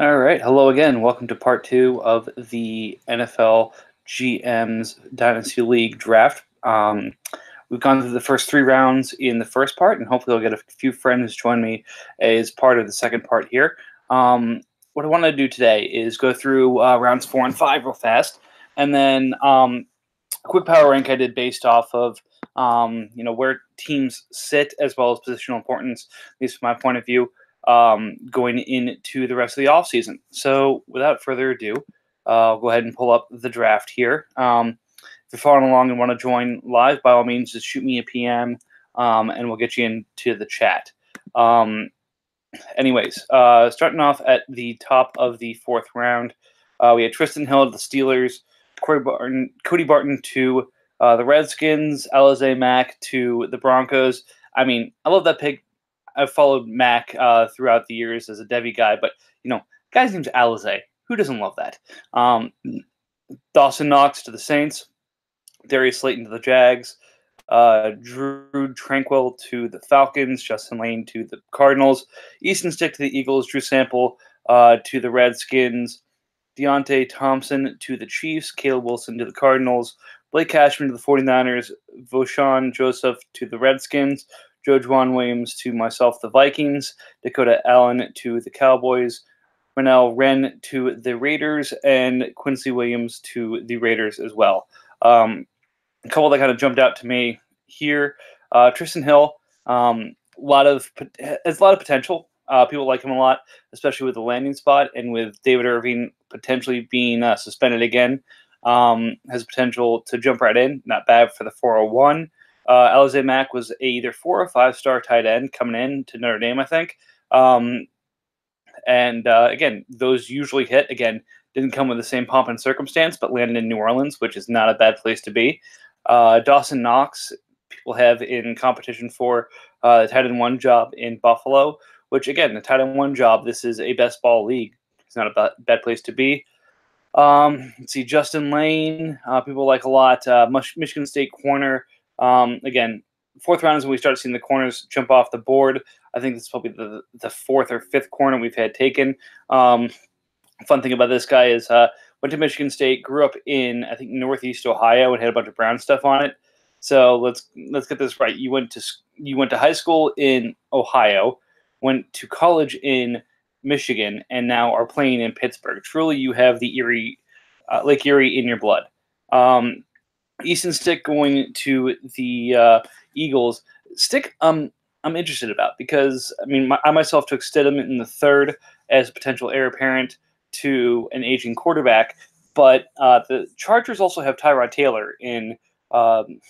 All right. Hello again. Welcome to part two of the NFL GM's Dynasty League draft. Um, we've gone through the first three rounds in the first part, and hopefully, I'll get a few friends join me as part of the second part here. Um, what I want to do today is go through uh, rounds four and five real fast, and then um, a quick power rank I did based off of um, you know where teams sit as well as positional importance, at least from my point of view um, going into the rest of the offseason. So, without further ado, uh, I'll go ahead and pull up the draft here. Um, if you're following along and want to join live, by all means, just shoot me a PM um, and we'll get you into the chat. Um, anyways, uh, starting off at the top of the fourth round, uh, we had Trysten Hill to the Steelers, Cody Barton, Cody Barton to uh, the Redskins, Alize Mack to the Broncos. I mean, I love that pick I've followed Mack uh, throughout the years as a Devy guy, but you know, guy's name's Alize. Who doesn't love that? Um, Dawson Knox to the Saints, Darius Slayton to the Jags, uh, Drue Tranquill to the Falcons, Justin Layne to the Cardinals, Easton Stick to the Eagles, Drew Sample uh, to the Redskins, Deionte Thompson to the Chiefs, Caleb Wilson to the Cardinals, Blake Cashman to the 49ers, Vosean Joseph to the Redskins, Joejuan Williams to myself, the Vikings, Dakota Allen to the Cowboys, Renell Wren to the Raiders, and Quincy Williams to the Raiders as well. Um, a couple that kind of jumped out to me here. Uh, Trysten Hill, um, a lot of has a lot of potential. Uh, people like him a lot, especially with the landing spot and with David Irving potentially being uh, suspended again. Um, has potential to jump right in. Not bad for the 401. Uh, Alize Mack was a either four or five star tight end coming in to Notre Dame, I think. Um, and uh, again, those usually hit. Again, didn't come with the same pomp and circumstance, but landed in New Orleans, which is not a bad place to be. Uh, Dawson Knox, people have in competition for uh, the tight end one job in Buffalo, which again, the tight end one job, this is a best ball league. It's not a bad, place to be. Um, let's see, Justin Layne, uh, people like a lot. Uh, Michigan State corner um, again, fourth round is when we start seeing the corners jump off the board. I think this is probably the, the fourth or fifth corner we've had taken. Um, fun thing about this guy is uh, went to Michigan State, grew up in I think Northeast Ohio, and had a bunch of Brown stuff on it. So let's let's get this right. You went to you went to high school in Ohio, went to college in Michigan, and now are playing in Pittsburgh. Truly, you have the Erie uh, Lake Erie in your blood. Um, Easton Stick going to the uh, Eagles. Stick, um, I'm interested about because I mean, my, I myself took Stidham in the third as a potential heir apparent to an aging quarterback, but uh, the Chargers also have Tyrod Taylor in um,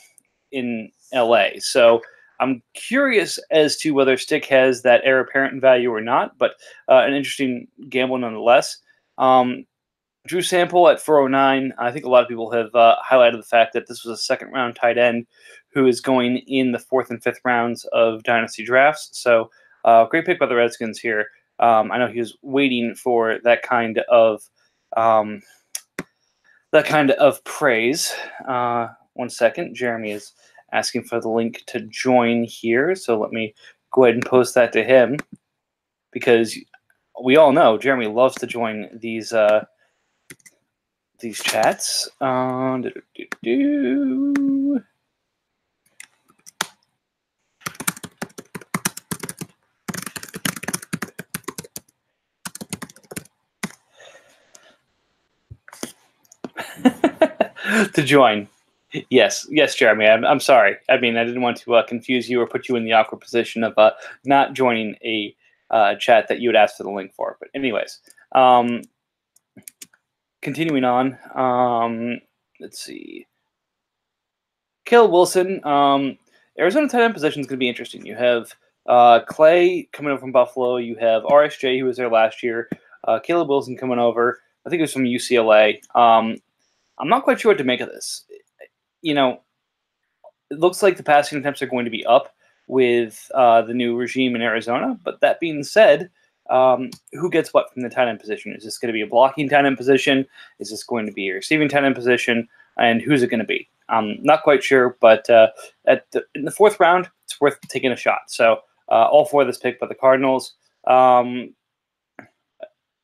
in LA. So I'm curious as to whether Stick has that heir apparent value or not, but uh, an interesting gamble nonetheless. Um, Drew Sample at 409. I think a lot of people have uh, highlighted the fact that this was a second round tight end who is going in the fourth and fifth rounds of dynasty drafts. So, uh, great pick by the Redskins here. Um, I know he was waiting for that kind of um, that kind of praise. Uh, one second, Jeremy is asking for the link to join here, so let me go ahead and post that to him because we all know Jeremy loves to join these uh, these chats. Uh, to join. Yes, yes, Jeremy. I'm, I'm sorry. I mean, I didn't want to uh, confuse you or put you in the awkward position of uh, not joining a uh, chat that you had asked for the link for. But, anyways, um, continuing on, um, let's see. Caleb Wilson, um, Arizona tight end position is going to be interesting. You have uh, Clay coming over from Buffalo. You have RSJ, who was there last year. Uh, Caleb Wilson coming over. I think it was from UCLA. Um, I'm not quite sure what to make of this. You know, it looks like the passing attempts are going to be up with uh, the new regime in Arizona. But that being said, um, who gets what from the tight end position? Is this going to be a blocking tight end position? Is this going to be a receiving tight end position? And who's it going to be? I'm not quite sure, but uh, at the, in the fourth round, it's worth taking a shot. So uh, all for this pick by the Cardinals. Um, let's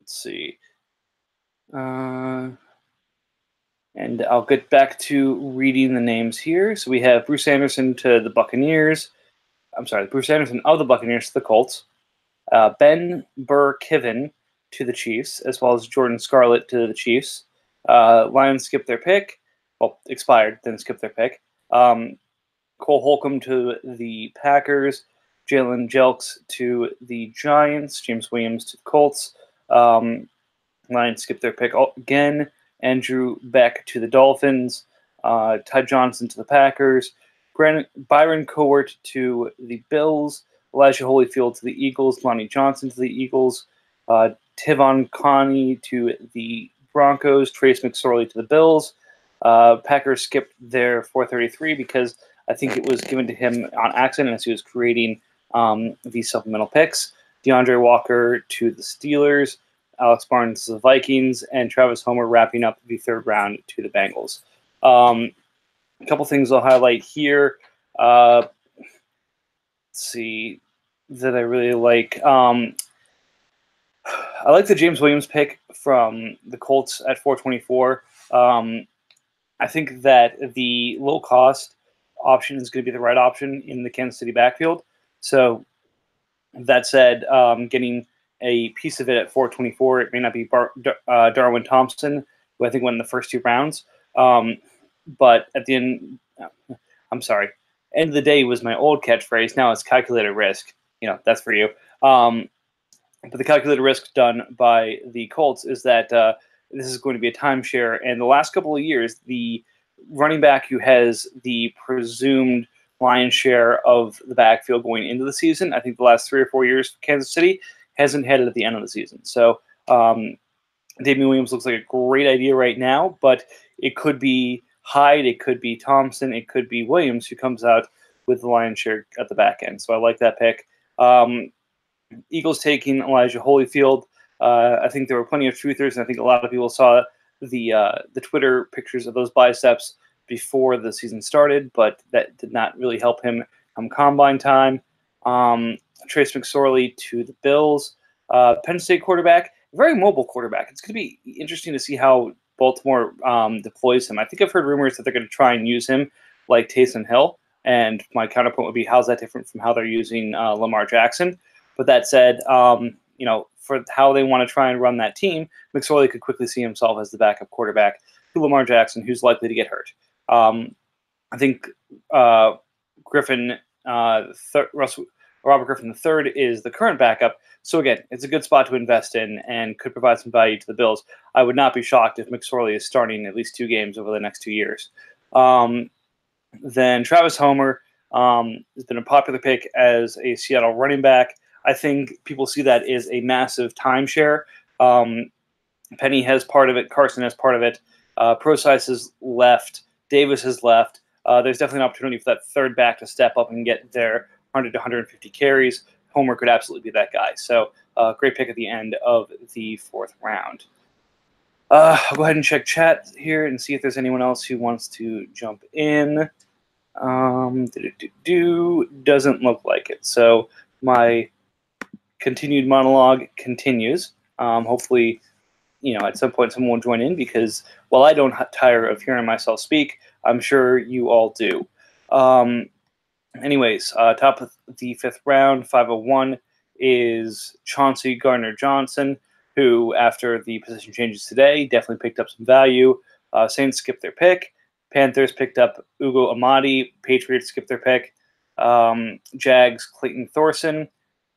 see. Uh, and I'll get back to reading the names here. So we have Bruce Anderson to the Buccaneers. I'm sorry, Bruce Anderson of the Buccaneers to the Colts. Uh, ben Burr Kiven to the Chiefs, as well as Jordan Scarlett to the Chiefs. Uh, Lions skipped their pick. Well, expired, then skipped their pick. Um, Cole Holcomb to the Packers. Jalen Jelks to the Giants. James Williams to the Colts. Um, Lions skipped their pick again. Andrew Beck to the Dolphins. Uh, Ty Johnson to the Packers. Byron Cowart to the Bills. Elijah Holyfield to the Eagles. Lonnie Johnson to the Eagles. Uh, Te'von Coney to the Broncos. Trace McSorley to the Bills. Uh, Packers skipped their 433 because I think it was given to him on accident as he was creating um, these supplemental picks. D'Andre Walker to the Steelers. Alex Barnes to the Vikings, and Travis Homer wrapping up the third round to the Bengals. Um, a couple things I'll highlight here. Uh, see that I really like. Um, I like the James Williams pick from the Colts at 424. Um, I think that the low cost option is going to be the right option in the Kansas City backfield. So that said, um, getting a piece of it at 424. It may not be Bar- uh, Darwin Thompson, who I think went in the first two rounds. Um, but at the end, I'm sorry, end of the day was my old catchphrase. Now it's calculated risk. You know, that's for you. Um, but the calculated risk done by the Colts is that uh, this is going to be a timeshare. And the last couple of years, the running back who has the presumed lion's share of the backfield going into the season, I think the last three or four years for Kansas City, hasn't had it at the end of the season. So um, Damien Williams looks like a great idea right now, but it could be Hyde, it could be Thompson, it could be Williams who comes out with the lion's share at the back end. So I like that pick. Um, Eagles taking Elijah Holyfield. Uh, I think there were plenty of truthers, and I think a lot of people saw the uh, the Twitter pictures of those biceps before the season started, but that did not really help him come combine time. Um, Trace McSorley to the Bills. Uh, Penn State quarterback, very mobile quarterback. It's going to be interesting to see how Baltimore um, deploys him. I think I've heard rumors that they're going to try and use him like Taysom Hill. And my counterpoint would be, how's that different from how they're using uh, Lamar Jackson? But that said, um, you know, for how they want to try and run that team, McSorley could quickly see himself as the backup quarterback to Lamar Jackson, who's likely to get hurt. Um, I think uh, Griffin, uh, Russell, Robert Griffin III is the current backup. So again, it's a good spot to invest in and could provide some value to the Bills. I would not be shocked if McSorley is starting at least two games over the next two years. Um, then Travis Homer um, has been a popular pick as a Seattle running back. I think people see that as a massive timeshare. Um, Penny has part of it. Carson has part of it. Uh, Prosise has left. Davis has left. Uh, there's definitely an opportunity for that third back to step up and get there 100 to 150 carries. Homer could absolutely be that guy. So, uh, great pick at the end of the fourth round. Uh, I'll go ahead and check chat here and see if there's anyone else who wants to jump in. Um, do doesn't look like it. So my continued monologue continues. Um, hopefully, you know, at some point someone will join in because while I don't tire of hearing myself speak, I'm sure you all do. Um, anyways, uh, top of the fifth round, 501 is Chauncey Gardner Johnson, who, after the position changes today, definitely picked up some value. Uh, Saints skipped their pick. Panthers picked up Ugo Amadi. Patriots skipped their pick. Um, Jags, Clayton Thorson.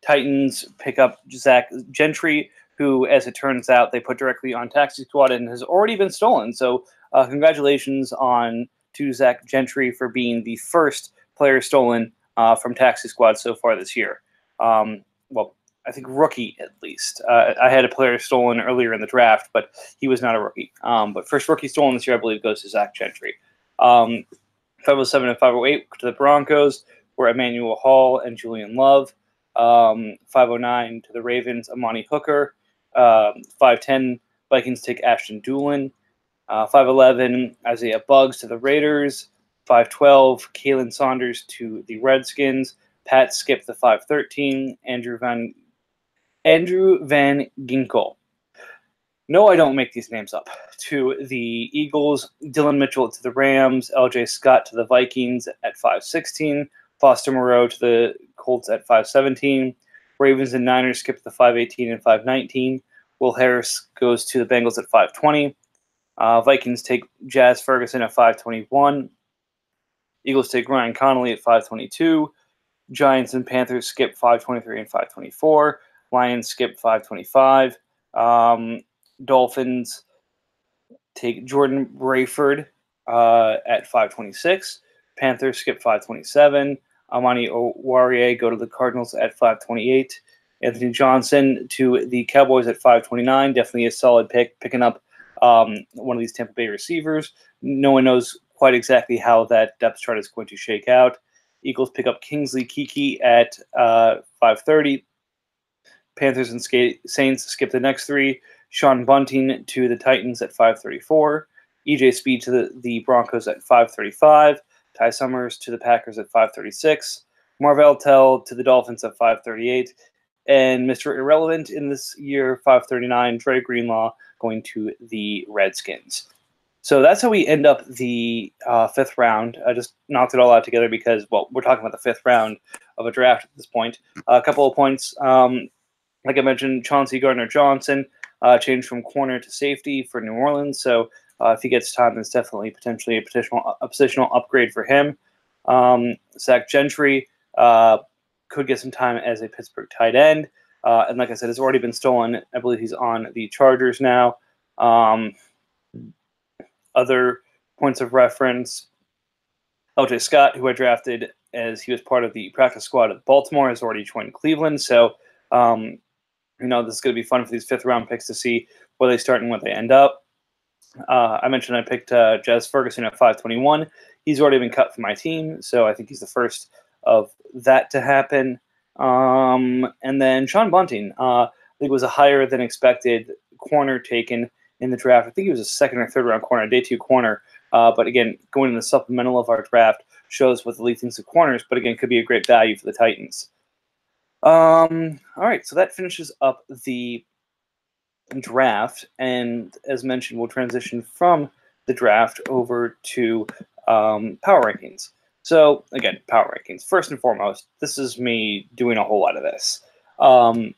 Titans pick up Zach Gentry, who, as it turns out, they put directly on Taxi Squad and has already been stolen. So, uh, congratulations on to Zach Gentry for being the first player stolen uh, from Taxi Squad so far this year. Um, well, I think rookie at least. Uh, I had a player stolen earlier in the draft, but he was not a rookie. Um, but first rookie stolen this year, I believe, goes to Zach Gentry. Um, 507 and 508 to the Broncos were Emmanuel Hall and Julian Love. Um, 509 to the Ravens, Amani Hooker. Um, 510 Vikings take Ashton Dulin. Uh, 511 Isaiah Buggs to the Raiders. 512, Khalen Saunders to the Redskins. Pat skipped the 513. Andrew Van Andrew Van Ginkel no, I don't make these names up. To the Eagles, Dillon Mitchell to the Rams, LJ Scott to the Vikings at 516, Foster Moreau to the Colts at 517, Ravens and Niners skip the 518 and 519. Will Harris goes to the Bengals at 520. Uh, Vikings take Jazz Ferguson at 521. Eagles take Ryan Connelly at 522. Giants and Panthers skip 523 and 524. Lions skip 525. Um, Dolphins take Jordan Rayford uh, at 526. Panthers skip 527. Amani Oruwariye go to the Cardinals at 528. Anthony Johnson to the Cowboys at 529. Definitely a solid pick, picking up um, one of these Tampa Bay receivers. No one knows quite exactly how that depth chart is going to shake out. Eagles pick up Kingsley Keke at uh, 530. Panthers and Saints skip the next three. Sean Bunting to the Titans at 534. EJ Speed to the, the Broncos at 535. Ty Summers to the Packers at 536. Marvell Tell to the Dolphins at 538. And Mr. Irrelevant in this year, 539, Dre Greenlaw going to the Redskins. So that's how we end up the uh, fifth round. I just knocked it all out together because, well, we're talking about the fifth round of a draft at this point. Uh, a couple of points. Um, like I mentioned, Chauncey Gardner Johnson uh, changed from corner to safety for New Orleans. So uh, if he gets time, it's definitely potentially a positional, a positional upgrade for him. Um, Zach Gentry uh, could get some time as a Pittsburgh tight end. Uh, and like I said, it's already been stolen. I believe he's on the Chargers now. Um, other points of reference LJ Scott, who I drafted as he was part of the practice squad at Baltimore, has already joined Cleveland. So, um, you know, this is going to be fun for these fifth round picks to see where they start and where they end up. Uh, I mentioned I picked uh, Jazz Ferguson at 521. He's already been cut from my team, so I think he's the first of that to happen. Um, and then Sean Bunting, uh, I think was a higher than expected corner taken in the draft. I think he was a second or third round corner, day two corner. Uh, but again, going in the supplemental of our draft shows what the league thinks of corners, but again, could be a great value for the Titans. Um, all right, so that finishes up the draft. And as mentioned, we'll transition from the draft over to um, power rankings. So, again, power rankings. First and foremost, this is me doing a whole lot of this. Um,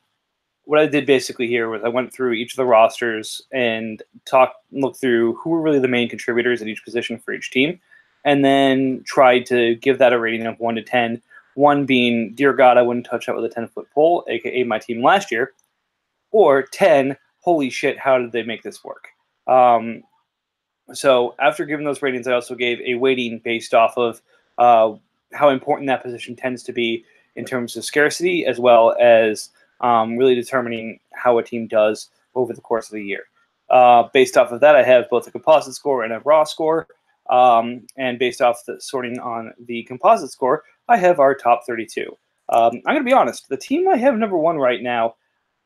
what I did basically here was I went through each of the rosters and talked, looked through who were really the main contributors at each position for each team, and then tried to give that a rating of one to ten. One being, dear God, I wouldn't touch that with a ten foot pole, aka my team last year, or ten, holy shit, how did they make this work? Um, so after giving those ratings, I also gave a weighting based off of uh, how important that position tends to be in terms of scarcity, as well as um, really determining how a team does over the course of the year. Uh, based off of that, I have both a composite score and a raw score. Um, and based off the sorting on the composite score, I have our top 32. Um, I'm going to be honest, the team I have number one right now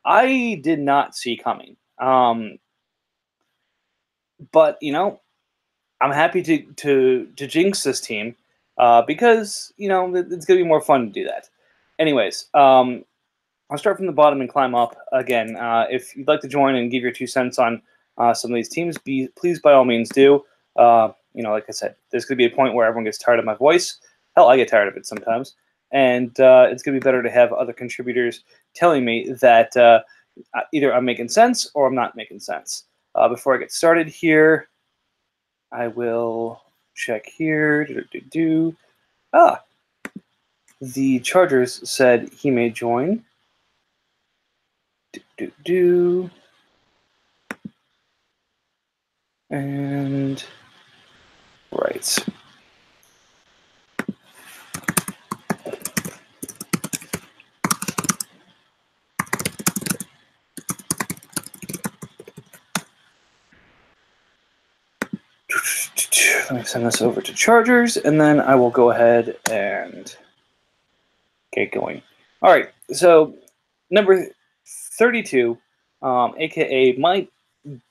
I did not see coming. Um, but you know, I'm happy to to to jinx this team uh, because you know it's gonna be more fun to do that. Anyways, um, I'll start from the bottom and climb up again. Uh, if you'd like to join and give your two cents on uh, some of these teams, be please by all means do. Uh, you know, like I said, there's gonna be a point where everyone gets tired of my voice. Hell, I get tired of it sometimes and uh, it's going to be better to have other contributors telling me that uh, either I'm making sense or I'm not making sense. Uh, before I get started here, I will check here. Do, do, do. Ah, the Chargers said he may join. Do, do. And right. Let me send this over to Chargers, and then I will go ahead and get going. All right, so number 32, um, aka my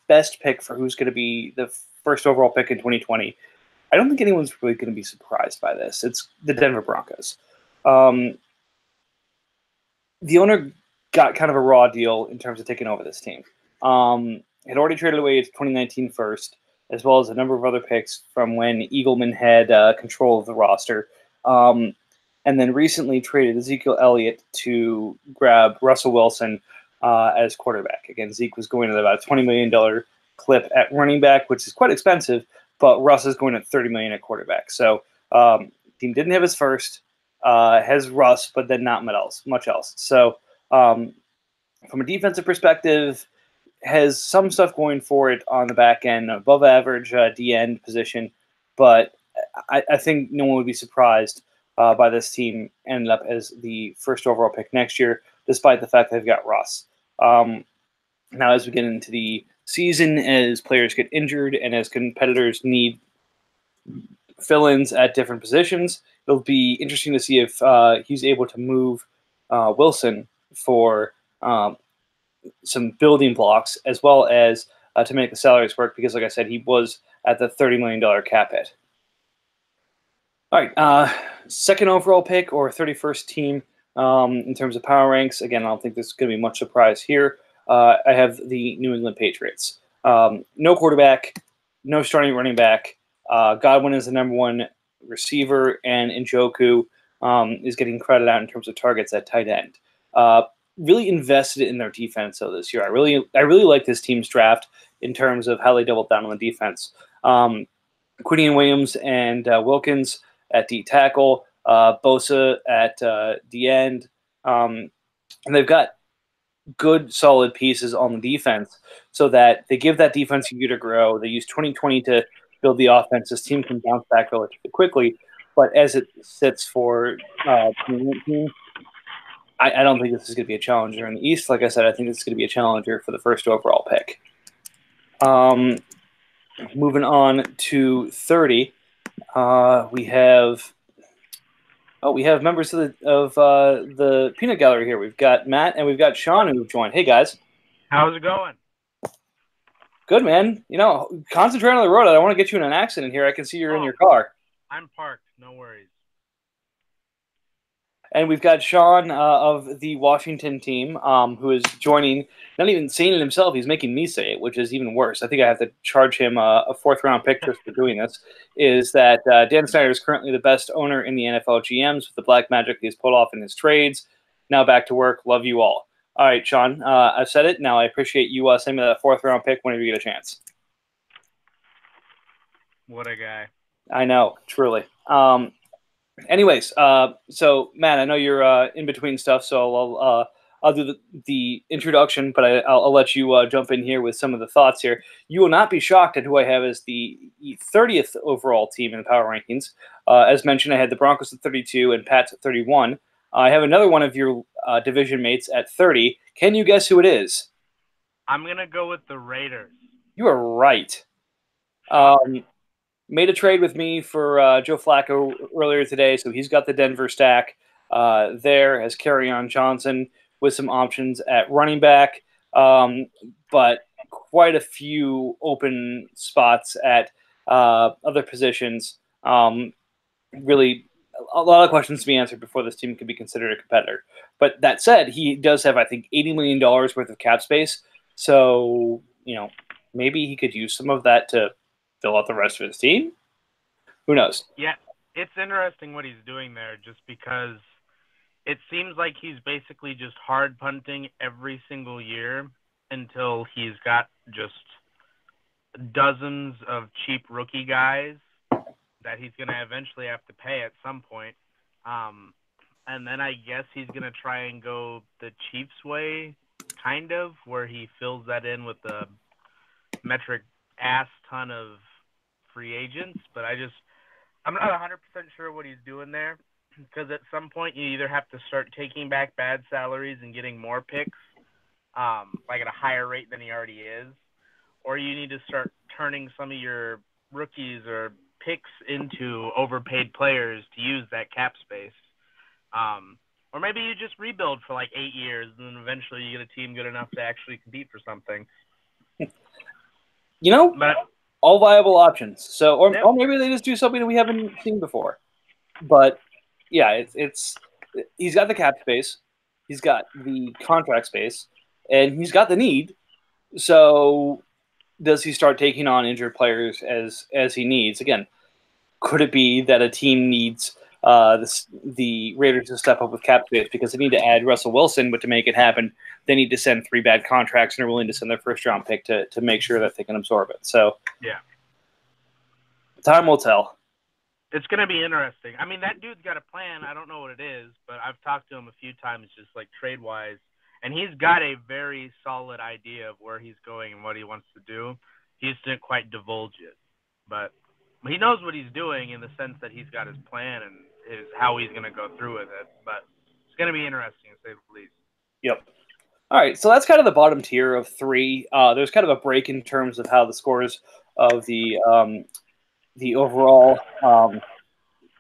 best pick for who's going to be the first overall pick in 2020. I don't think anyone's really going to be surprised by this. It's the Denver Broncos. Um, the owner got kind of a raw deal in terms of taking over this team. Um, had already traded away its 2019 first, as well as a number of other picks from when Eagleman had uh, control of the roster. Um, and then recently traded Ezekiel Elliott to grab Russell Wilson uh, as quarterback. Again, Zeke was going at about a $20 million clip at running back, which is quite expensive, but Russ is going at 30 million at quarterback. So um, team didn't have his first, uh, has Russ, but then not much else. Much else. So um, from a defensive perspective, has some stuff going for it on the back end, above average uh, D end position, but I, I, think no one would be surprised uh, by this team ending up as the first overall pick next year, despite the fact they've got Russ. Um, now, as we get into the season, as players get injured and as competitors need fill ins at different positions, it'll be interesting to see if uh, he's able to move uh, Wilson for um, some building blocks as well as uh, to make the salaries work because, like I said, he was at the $30 million cap hit. All right, uh, second overall pick or 31st team um, in terms of power ranks. Again, I don't think there's going to be much surprise here. Uh, I have the New England Patriots. Um, no quarterback, no starting running back. Uh, Godwin is the number one receiver, and Njoku um, is getting credit out in terms of targets at tight end. Uh, really invested in their defense though this year. I really I really like this team's draft in terms of how they doubled down on the defense. Um, Quinnen Williams and uh, Wilkins at D tackle, uh, Bosa at uh, the end, um, and they've got good solid pieces on the defense so that they give that defense a year to grow. They use 2020 to build the offense. This team can bounce back relatively quickly, but as it sits for uh, 2019 I, I don't think this is going to be a challenger in the East. Like I said, I think this is going to be a challenger for the first overall pick. Um, moving on to 30, uh, we have oh we have members of the of uh, the peanut gallery here. We've got Matt and we've got Sean who've joined. Hey guys, how's it going? Good man. You know, concentrate on the road. I don't want to get you in an accident here. I can see you're oh, in your car. I'm parked. No worries. And we've got Sean uh, of the Washington team, um, who is joining, not even saying it himself, he's making me say it, which is even worse. I think I have to charge him a, a fourth round pick just for doing this. Is that uh, Dan Snyder is currently the best owner in the NFL GMs with the black magic he's pulled off in his trades. Now back to work. Love you all. All right, Sean, uh, I've said it. Now I appreciate you uh, sending me that fourth round pick whenever you get a chance. What a guy. I know, truly. Um, anyways, uh, so Matt, I know you're uh, in between stuff, so I'll uh, I'll do the, the introduction, but I, will I'll let you uh, jump in here with some of the thoughts here. You will not be shocked at who I have as the 30th overall team in the power rankings. Uh, as mentioned, I had the Broncos at 32 and Pats at 31. I have another one of your uh, division mates at 30. Can you guess who it is? I'm gonna go with the Raiders. You are right. Um, made a trade with me for uh, Joe Flacco earlier today, so he's got the Denver stack uh, there as Kerryon Johnson with some options at running back, um, but quite a few open spots at uh, other positions. Um, really, a lot of questions to be answered before this team can be considered a competitor. But that said, he does have, I think, $80 million worth of cap space. So, you know, maybe he could use some of that to fill out the rest of his team. Who knows? Yeah, it's interesting what he's doing there, just because it seems like he's basically just hard punting every single year until he's got just dozens of cheap rookie guys that he's going to eventually have to pay at some point. Um, and then I guess he's going to try and go the Chiefs way, kind of, where he fills that in with the metric ass ton of free agents, but I just I'm not 100% sure what he's doing there because at some point you either have to start taking back bad salaries and getting more picks, um, like at a higher rate than he already is, or you need to start turning some of your rookies or picks into overpaid players to use that cap space. Um, or maybe you just rebuild for like eight years and then eventually you get a team good enough to actually compete for something. You know, but all viable options. So, or, yep. or maybe they just do something that we haven't seen before. But yeah, it's, it's he's got the cap space, he's got the contract space, and he's got the need. So does he start taking on injured players as as he needs? Again, could it be that a team needs uh, this, the Raiders to step up with cap space because they need to add Russell Wilson, but to make it happen, they need to send three bad contracts and are willing to send their first round pick to to make sure that they can absorb it. So yeah, time will tell. It's going to be interesting. I mean, that dude's got a plan. I don't know what it is, but I've talked to him a few times, just like trade wise, and he's got a very solid idea of where he's going and what he wants to do. He just didn't quite divulge it, but he knows what he's doing in the sense that he's got his plan and his how he's going to go through with it. But it's going to be interesting to say the least. Yep. All right, so that's kind of the bottom tier of three. Uh, there's kind of a break in terms of how the scores of the um, the overall um,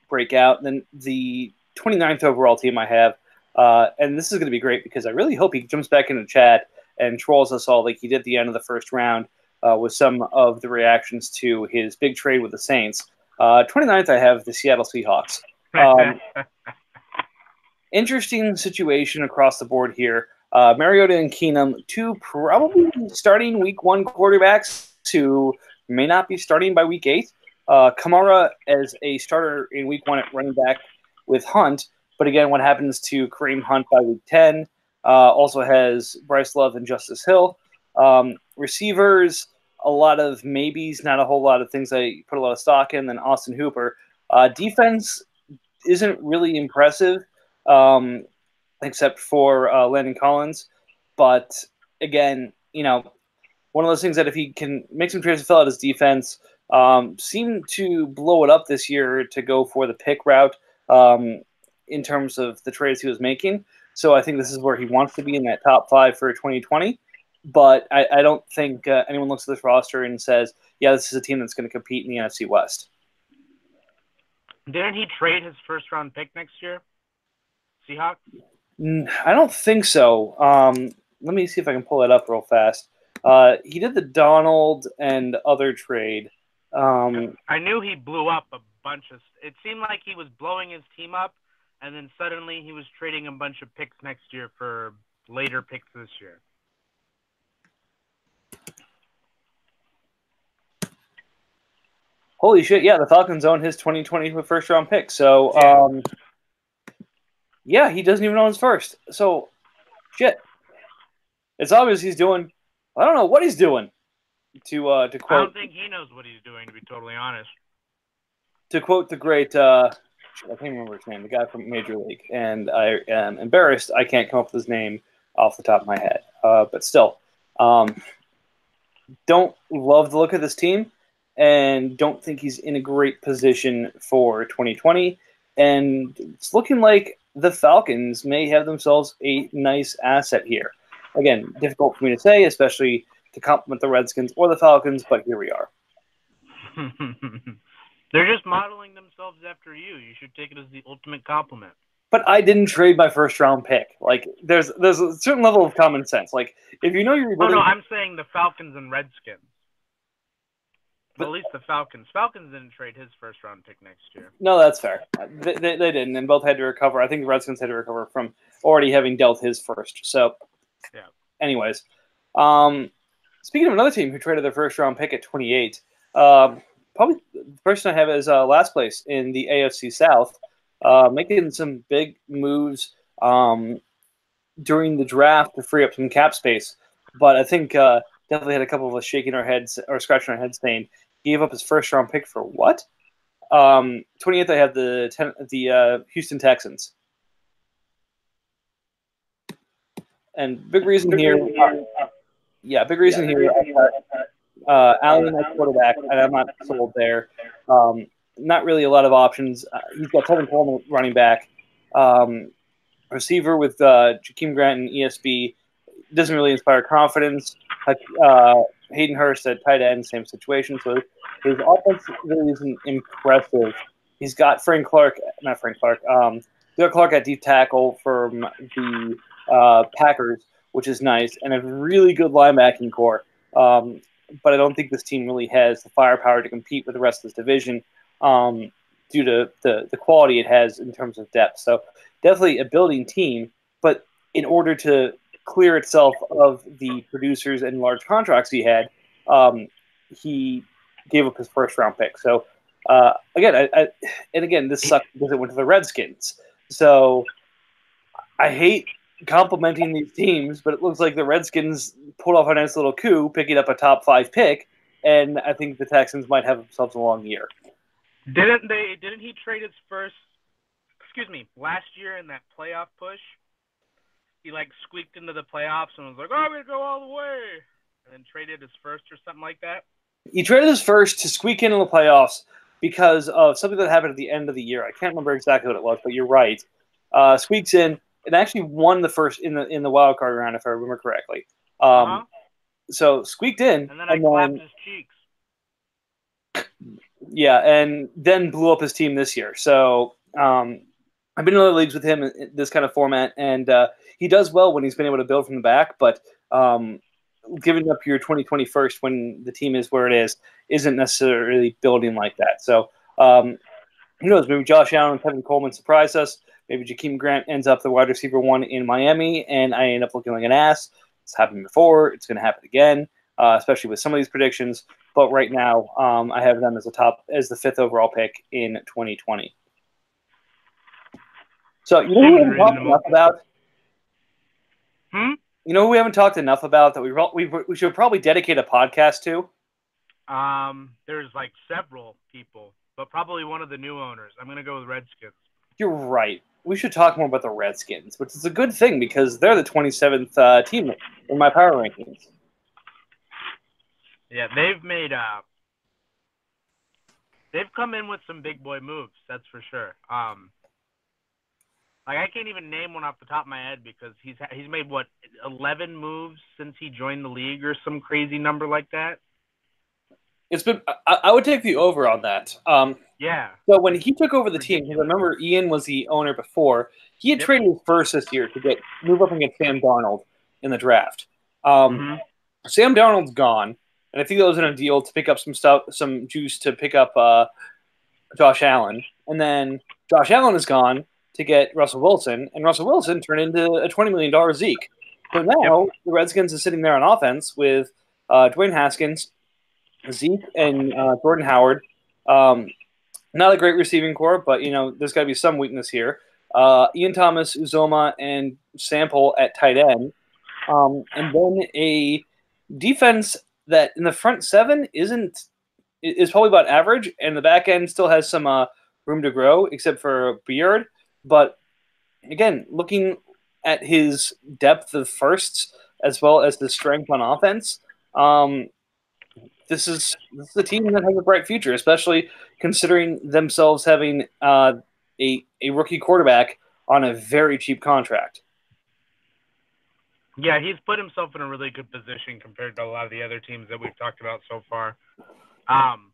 breakout. Then the 29th overall team I have, uh, and this is going to be great because I really hope he jumps back into chat and trolls us all like he did the end of the first round uh, with some of the reactions to his big trade with the Saints. Uh, 29th, I have the Seattle Seahawks. Um, interesting situation across the board here. Uh, Mariota and Keenum, two probably starting week one quarterbacks who may not be starting by week eight. Uh, Kamara as a starter in week one at running back with Hunt. But again, what happens to Kareem Hunt by week 10? Uh, also has Bryce Love and Justice Hill. Um, receivers, a lot of maybes, not a whole lot of things I put a lot of stock in. Then Austin Hooper. Uh, defense isn't really impressive, um, except for uh, Landon Collins. But again, you know, one of those things that if he can make some trades to fill out his defense – um, seemed to blow it up this year to go for the pick route um, in terms of the trades he was making. So I think this is where he wants to be in that top five for 2020. But I, I don't think uh, anyone looks at this roster and says, yeah, this is a team that's going to compete in the NFC West. Didn't he trade his first round pick next year? Seahawks? I don't think so. Um, let me see if I can pull it up real fast. Uh, he did the Donald and other trade. Um, I knew he blew up a bunch of. It seemed like he was blowing his team up, and then suddenly he was trading a bunch of picks next year for later picks this year. Holy shit! Yeah, the Falcons own his 2020 first round pick. So, um, yeah, he doesn't even own his first. So, shit. It's obvious he's doing. I don't know what he's doing to uh, to quote. I don't think he knows what he's doing, to be totally honest. To quote the great, uh, I can't remember his name, the guy from Major League, and I am embarrassed I can't come up with his name off the top of my head. Uh, but still, um, don't love the look of this team, and don't think he's in a great position for 2020. And it's looking like the Falcons may have themselves a nice asset here. Again, difficult for me to say, especially to compliment the Redskins or the Falcons, but here we are. They're just modeling themselves after you. You should take it as the ultimate compliment. But I didn't trade my first round pick. Like there's there's a certain level of common sense. Like if you know you're. Oh no, I'm saying the Falcons and Redskins. But, at least the Falcons. Falcons didn't trade his first round pick next year. No, that's fair. They, they, they, didn't, and both had to recover. I think the Redskins had to recover from already having dealt his first. So, yeah. Anyways, um, Speaking of another team who traded their first round pick at 28, um, probably the person I have is uh, last place in the AFC South, uh, making some big moves um, during the draft to free up some cap space. But I think uh, definitely had a couple of us shaking our heads or scratching our heads saying, gave up his first round pick for what? Um, 28th, I have the ten, the uh, Houston Texans. And big reason here. Yeah, big reason here. Uh, Allen at quarterback, and I'm not sold there. Um, not really a lot of options. Uh, he's got Tevin Coleman running back. Um, receiver with uh, Jakeem Grant and ESB doesn't really inspire confidence. Uh, Hayden Hurst at tight end, same situation. So his offense really isn't impressive. He's got Frank Clark, not Frank Clark, um, Clark at deep tackle from the uh, Packers which is nice, and a really good linebacking core. Um, but I don't think this team really has the firepower to compete with the rest of this division um, due to the, the quality it has in terms of depth. So definitely a building team, but in order to clear itself of the producers and large contracts he had, um, he gave up his first round pick. So uh, again, I, I, and again, this sucks because it went to the Redskins. So I hate complimenting these teams, but it looks like the Redskins pulled off a nice little coup, picking up a top five pick, and I think the Texans might have themselves a long year. Didn't they? Didn't he trade his first? Excuse me, last year in that playoff push, he like squeaked into the playoffs and was like, "Oh, gonna go all the way," and then traded his first or something like that. He traded his first to squeak in in the playoffs because of something that happened at the end of the year. I can't remember exactly what it was, but you're right. Uh, squeaks in and actually won the first in the in the wild card round, if I remember correctly. Um, uh-huh. So squeaked in, and then I and clapped then, his cheeks. Yeah, and then blew up his team this year. So um, I've been in other leagues with him in this kind of format, and uh, he does well when he's been able to build from the back. But um, giving up your 2020 first when the team is where it is isn't necessarily building like that. So um, who knows? Maybe Josh Allen and Tevin Coleman surprise us. Maybe Jakeem Grant ends up the wide receiver one in Miami, and I end up looking like an ass. It's happened before. It's going to happen again, uh, especially with some of these predictions. But right now, um, I have them as a top as the fifth overall pick in 2020. So you know who we haven't talked enough about? Hmm? You know we haven't talked enough about that we we we should probably dedicate a podcast to. Um, there's like several people, but probably one of the new owners. I'm gonna go with Redskins. You're right. We should talk more about the Redskins, which is a good thing because they're the 27th uh, team in my power rankings. Yeah, they've made uh, they've come in with some big boy moves. That's for sure. Um, like I can't even name one off the top of my head because he's he's made what 11 moves since he joined the league or some crazy number like that. It's been. I, I would take the over on that. Um, yeah. So when he took over the team, because remember Ian was the owner before. He had yep. traded his first this year to get move up and get Sam Darnold in the draft. Um, mm-hmm. Sam Darnold's gone, and I think that was in a deal to pick up some stuff, some juice to pick up uh, Josh Allen, and then Josh Allen is gone to get Russell Wilson, and Russell Wilson turned into a twenty million dollar Zeke. So now yep. the Redskins is sitting there on offense with uh, Dwayne Haskins, Zeke and uh, Jordan Howard. Um, not a great receiving core, but you know there's got to be some weakness here. Uh, Ian Thomas, Uzomah, and Sample at tight end, um, and then a defense that in the front seven isn't is probably about average, and the back end still has some uh, room to grow, except for Beard. But again, looking at his depth of firsts as well as the strength on offense, um, this is this is a team that has a bright future, especially considering themselves having uh, a a rookie quarterback on a very cheap contract. Yeah, he's put himself in a really good position compared to a lot of the other teams that we've talked about so far. Um,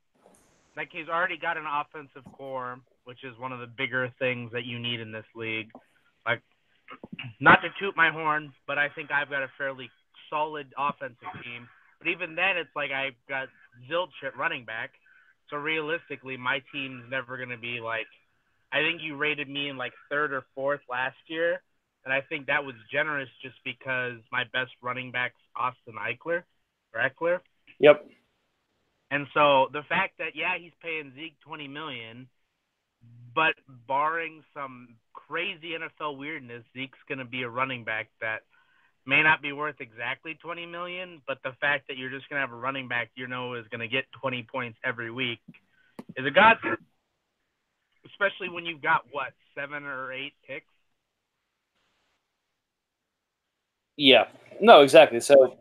like he's already got an offensive core, which is one of the bigger things that you need in this league. Like, not to toot my horn, but I think I've got a fairly solid offensive team but even then, it's like I've got zilch at running back. So realistically, my team's never going to be like. I think you rated me in like third or fourth last year, and I think that was generous just because my best running back's Austin Eichler, or Ekeler. Yep. And so the fact that yeah he's paying Zeke twenty million, but barring some crazy NFL weirdness, Zeke's going to be a running back that may not be worth exactly 20 million, but the fact that you're just going to have a running back you know is going to get 20 points every week is a godsend. Especially when you've got what seven or eight picks. Yeah, no, exactly. So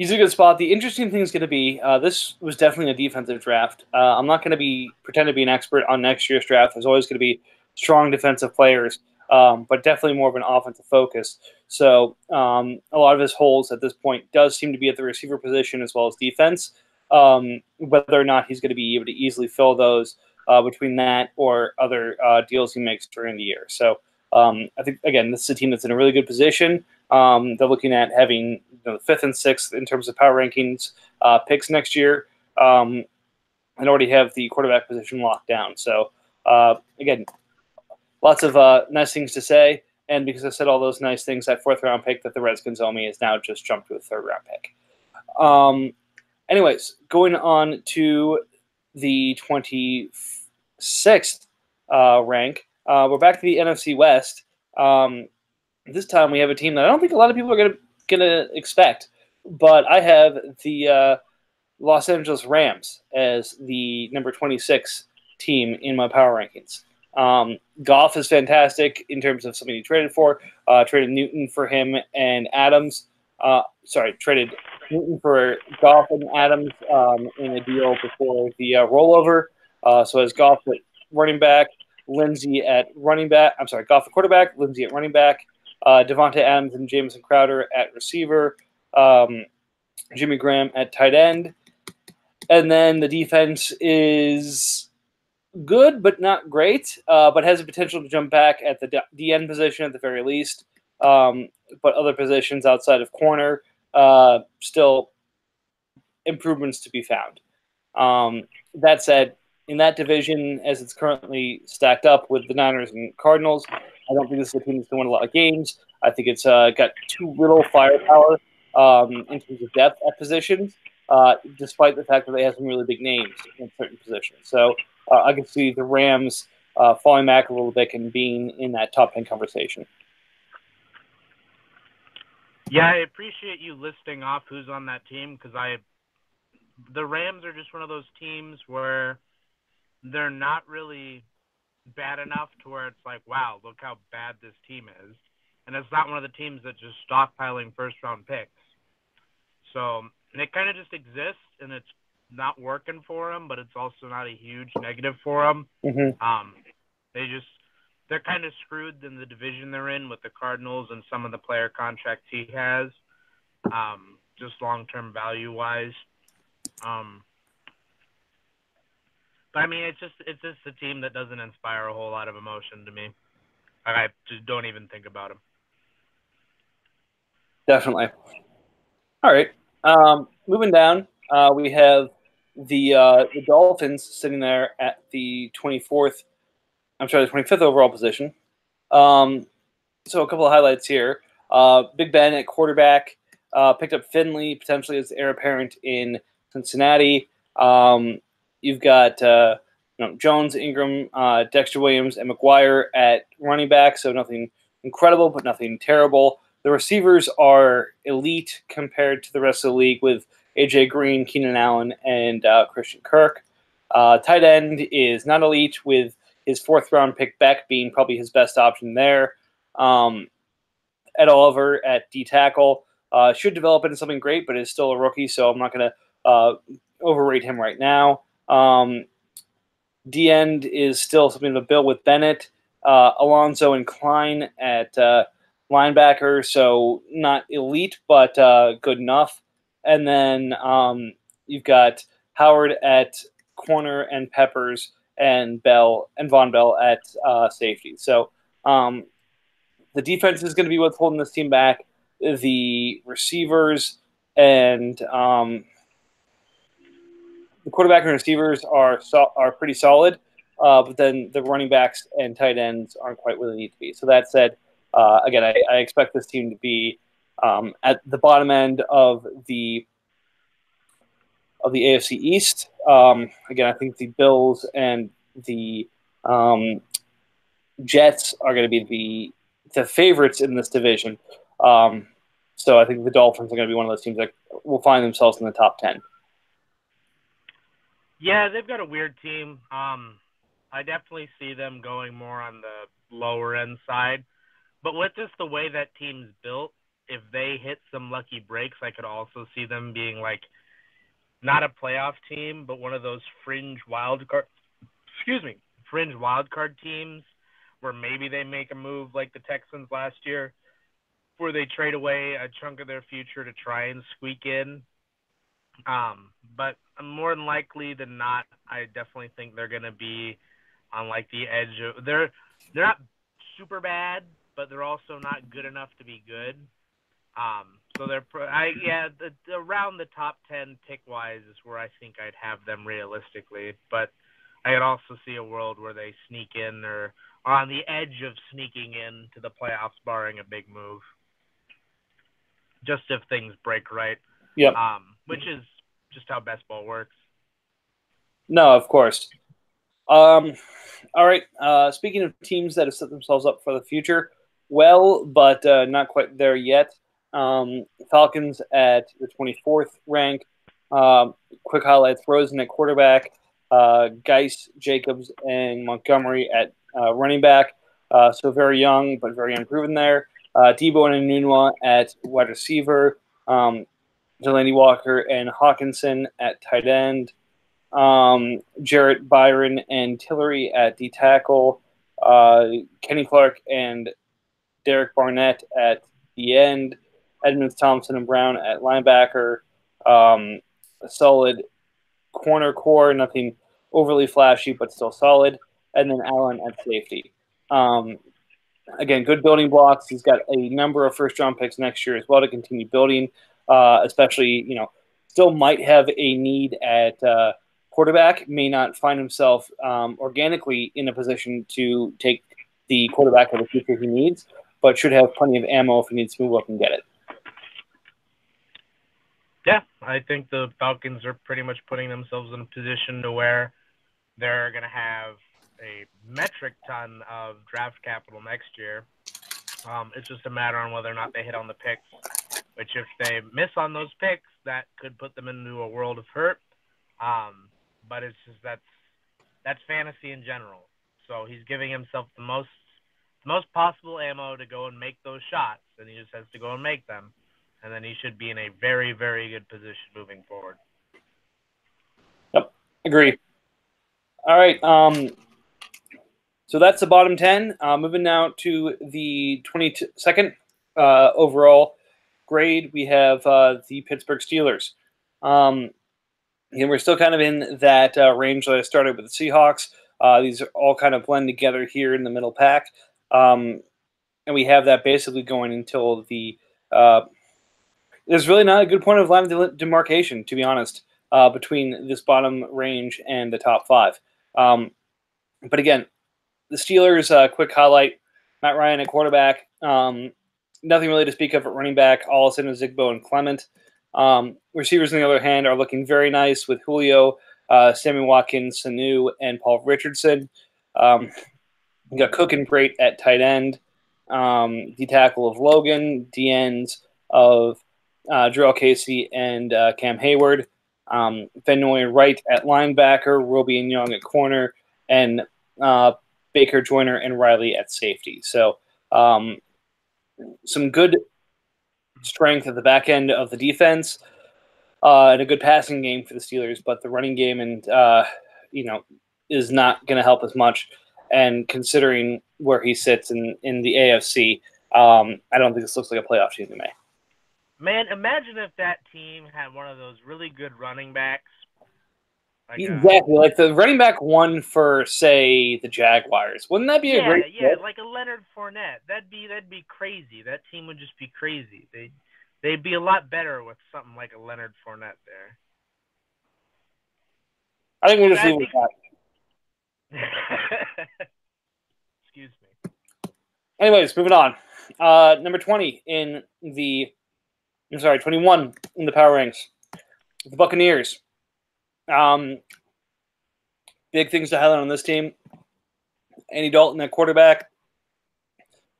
he's a good spot. The interesting thing is going to be uh, this was definitely a defensive draft. Uh, I'm not going to be pretend to be an expert on next year's draft. There's always going to be strong defensive players um, but definitely more of an offensive focus. So um, a lot of his holes at this point does seem to be at the receiver position as well as defense. Um, whether or not he's going to be able to easily fill those uh, between that or other uh, deals he makes during the year. So um, I think again, this is a team that's in a really good position. Um, they're looking at having know, fifth and sixth in terms of power rankings uh, picks next year, um, and already have the quarterback position locked down. So uh, again, lots of uh, nice things to say. And because I said all those nice things, that fourth round pick that the Redskins owe me is now just jumped to a third round pick. Um, anyways, going on to the 26th uh, rank, uh, we're back to the NFC West. Um, this time we have a team that I don't think a lot of people are gonna gonna expect, but I have the uh, Los Angeles Rams as the number 26 team in my power rankings. Um, Goff is fantastic in terms of something he traded for. Uh, traded Newton for him and Adams. Uh, sorry, traded Newton for Goff and Adams um, in a deal before the uh, rollover. Uh, so as Goff at running back, Lindsay at running back. I'm sorry, Goff at quarterback, Lindsay at running back, uh, Davante Adams and Jamison Crowder at receiver, um, Jimmy Graham at tight end, and then the defense is good but not great, uh, but has the potential to jump back at the DN position at the very least. Um, but other positions outside of corner, uh, still improvements to be found. Um, that said, in that division, as it's currently stacked up with the Niners and Cardinals, I don't think this is a team that's going to win a lot of games. I think it's uh, got too little firepower um, in terms of depth at positions, uh, despite the fact that they have some really big names in certain positions. So uh, I can see the Rams uh, falling back a little bit and being in that top 10 conversation. Yeah, I appreciate you listing off who's on that team because I, the Rams are just one of those teams where they're not really bad enough to where it's like, wow, look how bad this team is, and it's not one of the teams that just stockpiling first round picks. So and it kind of just exists, and it's not working for them, but it's also not a huge negative for them. Mm-hmm. Um, they just they're kind of screwed in the division they're in with the Cardinals and some of the player contracts he has, um, just long term value wise. Um, but I mean, it's just it's just a team that doesn't inspire a whole lot of emotion to me. I just don't even think about them. Definitely. All right. Um, moving down, uh, we have the uh, the Dolphins sitting there at the 24th, I'm sorry, the 25th overall position. Um, so a couple of highlights here. Uh, Big Ben at quarterback uh, picked up Finley potentially as heir apparent in Cincinnati. Um, you've got uh, you know, Jones, Ingram, uh, Dexter Williams, and McGuire at running back. So nothing incredible, but nothing terrible. The receivers are elite compared to the rest of the league with AJ Green, Keenan Allen, and uh, Christian Kirk. Uh, tight end is not elite, with his fourth round pick Beck being probably his best option there. Um, Ed Oliver at D tackle uh, should develop into something great, but is still a rookie, so I'm not going to uh, overrate him right now. Um, D end is still something to build with Bennett, uh, Alonso, and Klein at uh, linebacker, so not elite, but uh, good enough. And then um, you've got Howard at corner and Peppers and Bell and Vonn Bell at uh, safety. So um, the defense is going to be what's holding this team back. The receivers and um, the quarterback and receivers are so, are pretty solid, uh, but then the running backs and tight ends aren't quite where they need to be. So that said, uh, again, I, I, expect this team to be um, at the bottom end of the of the AFC East. Um, again, I think the Bills and the um, Jets are going to be the the favorites in this division. Um, so I think the Dolphins are going to be one of those teams that will find themselves in the top ten. Yeah, they've got a weird team. Um, I definitely see them going more on the lower end side. But with just the way that team's built, if they hit some lucky breaks, I could also see them being like not a playoff team, but one of those fringe wild card excuse me, fringe wild card teams where maybe they make a move like the Texans last year, where they trade away a chunk of their future to try and squeak in. Um, but more than likely than not, I definitely think they're going to be on like the edge of they're they're not super bad, but they're also not good enough to be good. Um, so they're, I yeah, the, around the top ten pick wise is where I think I'd have them realistically. But I could also see a world where they sneak in or are on the edge of sneaking in to the playoffs, barring a big move. Just if things break right. Yeah. Um, which is just how best ball works. No, of course. Um, all right. Uh, speaking of teams that have set themselves up for the future, well, but uh, not quite there yet. Um, Falcons at the 24th rank. Um, quick highlights: Rosen at quarterback, uh, Guice, Jacobs, and Montgomery at uh, running back. Uh, so very young, but very unproven there. Uh, Deebo and Enunwa at wide receiver. Um, Delanie Walker and Hockenson at tight end. Um, Jarrett Byron and Tillery at D tackle. Uh, Kenny Clark and Derek Barnett at the end. Edmunds, Thompson, and Brown at linebacker. Um, solid corner core, nothing overly flashy, but still solid. And then Allen at safety. Um, again, good building blocks. He's got a number of first round picks next year as well to continue building, uh, especially, you know, still might have a need at uh, quarterback, may not find himself um, organically in a position to take the quarterback of the future he needs, but should have plenty of ammo if he needs to move up and get it. Yeah, I think the Falcons are pretty much putting themselves in a position to where they're going to have a metric ton of draft capital next year. Um, it's just a matter on whether or not they hit on the picks. Which, if they miss on those picks, that could put them into a world of hurt. Um, but it's just that's that's fantasy in general. So he's giving himself the most most possible ammo to go and make those shots, and he just has to go and make them and then he should be in a very, very good position moving forward. Yep, agree. All right. Um, so that's the bottom 10. Uh, moving now to the 22nd uh, overall grade, we have uh, the Pittsburgh Steelers. Um, and we're still kind of in that uh, range that I started with the Seahawks. Uh, these are all kind of blend together here in the middle pack. Um, and we have that basically going until the uh, there's really not a good point of line of demarcation, to be honest, uh, between this bottom range and the top five. Um, but again, the Steelers, uh, quick highlight Matt Ryan at quarterback. Um, nothing really to speak of at running back. Allison, Zigbo, and Clement. Um, receivers, on the other hand, are looking very nice with Julio, uh, Sammy Watkins, Sanu, and Paul Richardson. Um, we got Cook and Brate at tight end. Um, the tackle of Logan, the ends of uh, Casey and uh, Cam Hayward, Um, Noy Wright at linebacker, Roby and Young at corner, and uh, Baker Joyner and Riley at safety. So um, some good strength at the back end of the defense uh, and a good passing game for the Steelers, but the running game and uh, you know is not going to help as much. And considering where he sits in in the AFC, um, I don't think this looks like a playoff team to me. Man, imagine if that team had one of those really good running backs. Exactly, like the running back one for say the Jaguars. Wouldn't that be yeah, a great? Yeah, like a Leonard Fournette. That'd be that'd be crazy. That team would just be crazy. They they'd be a lot better with something like a Leonard Fournette there. I think we'll just leave it that. Excuse me. Anyways, moving on. Uh, number twenty in the I'm sorry, 21 in the power ranks. The Buccaneers. Um, big things to highlight on this team. Andy Dalton at quarterback.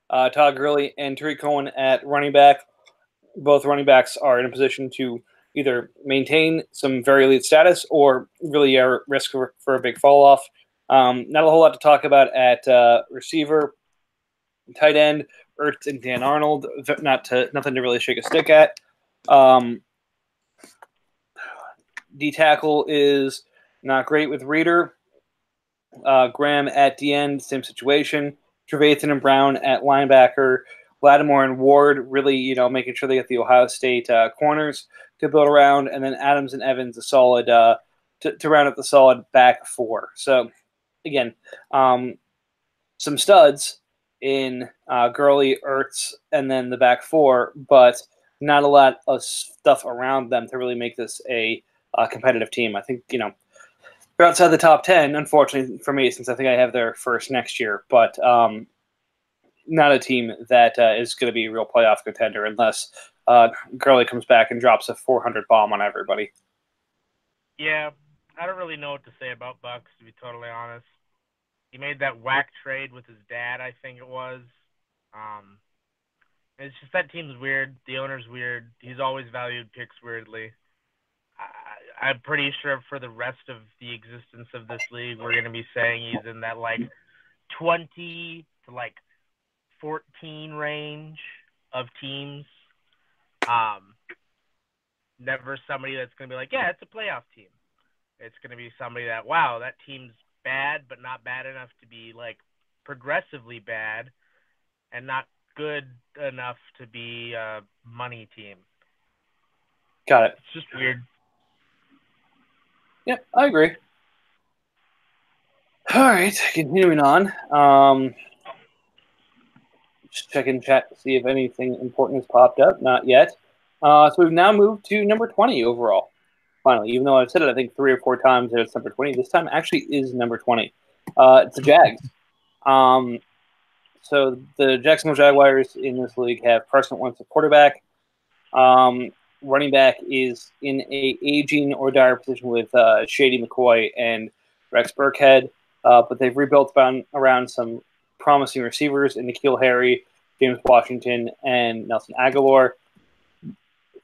Uh, Todd Gurley and Tarik Cohen at running back. Both running backs are in a position to either maintain some very elite status or really are risk for, for a big fall off. Um, not a whole lot to talk about at uh, receiver, tight end. Ertz and Dan Arnold. Not to nothing to really shake a stick at. Um, D tackle is not great with Reader. Uh, Graham at the end, same situation. Trevathan and Brown at linebacker. Lattimore and Ward really, you know, making sure they get the Ohio State uh, corners to build around, and then Adams and Evans a solid uh, to, to round up the solid back four. So again, um, some studs in uh, Gurley, Ertz, and then the back four, but not a lot of stuff around them to really make this a, a competitive team. I think, you know, they're outside the top 10, unfortunately for me, since I think I have their first next year, but um, not a team that uh, is going to be a real playoff contender unless uh, Gurley comes back and drops a 400 bomb on everybody. Yeah, I don't really know what to say about Bucks to be totally honest. He made that whack trade with his dad, I think it was. Um, it's just that team's weird. The owner's weird. He's always valued picks weirdly. I'm pretty sure for the rest of the existence of this league, we're gonna be saying he's in that like 20 to like 14 range of teams. Um, never somebody that's going to be like, yeah, it's a playoff team. It's going to be somebody that, wow, that team's bad, but not bad enough to be like progressively bad, and not good enough to be a money team. Got it. It's just weird. Yep, I agree. All right, continuing on. Um, just checking chat to see if anything important has popped up. Not yet. Uh, so we've now moved to number 20 overall. Finally, even though I've said it, I think three or four times that it's number 20, this time actually is number 20. Uh, it's the Jags. Um, so the Jacksonville Jaguars in this league have Carson Wentz, a quarterback. Um, running back is in a aging or dire position with uh, Shady McCoy and Rex Burkhead, uh, but they've rebuilt around, around some promising receivers in N'Keal Harry, James Washington, and Nelson Agholor.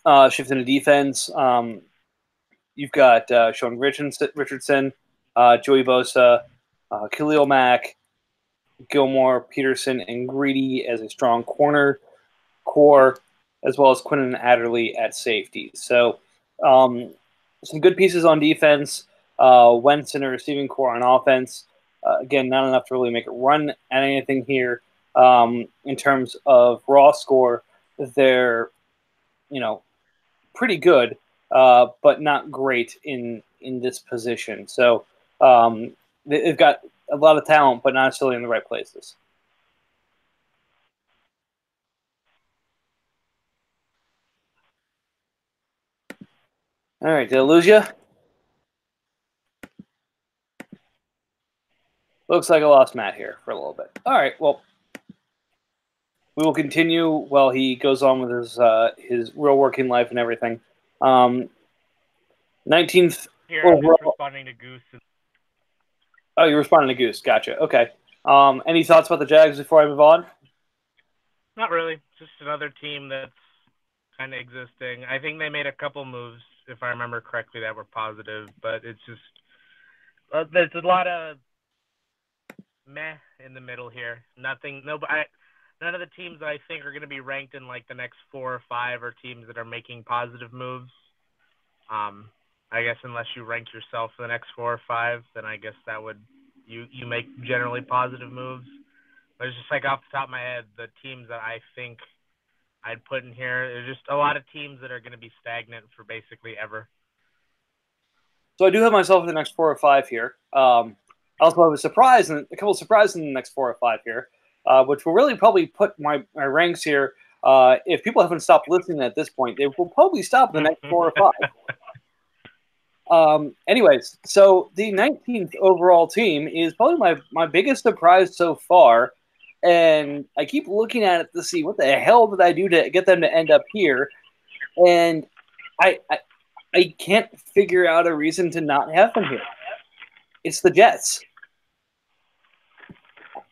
Uh, shifting to defense, um, you've got uh, Sean Richardson, uh, Joey Bosa, uh, Khalil Mack, Gilmore, Peterson, and Greedy as a strong corner core, as well as Quinton Adderley at safety. So, um, some good pieces on defense. Uh, Wentz in a receiving core on offense. Uh, again, not enough to really make it run at anything here. Um, in terms of raw score, they're, you know, pretty good, uh, but not great in in this position. So um, they've got a lot of talent, but not necessarily in the right places. All right, did I lose you? Looks like I lost Matt here for a little bit. All right, well, we will continue while he goes on with his uh, his real working life and everything. Um, 19th Here, I'm responding to Goose. Oh, you're responding to Goose. Gotcha. Okay. Um, any thoughts about the Jags before I move on? Not really. Just another team that's kind of existing. I think they made a couple moves, if I remember correctly, that were positive, but it's just uh, there's a lot of meh in the middle here. Nothing. No, I, none of the teams I think are going to be ranked in like the next four or five are teams that are making positive moves. Um, I guess unless you rank yourself for the next four or five, then I guess that would you you make generally positive moves. But it's just like off the top of my head, the teams that I think I'd put in here, there's just a lot of teams that are going to be stagnant for basically ever. So I do have myself in the next four or five here. Um, I also have a surprise and a couple of surprises in the next four or five here uh, which will really probably put my, my ranks here. Uh, if people haven't stopped listening at this point, they will probably stop in the next four or five. Um, anyways, so the 19th overall team is probably my, my biggest surprise so far. And I keep looking at it to see what the hell did I do to get them to end up here. And I, I, I can't figure out a reason to not have them here. It's the Jets.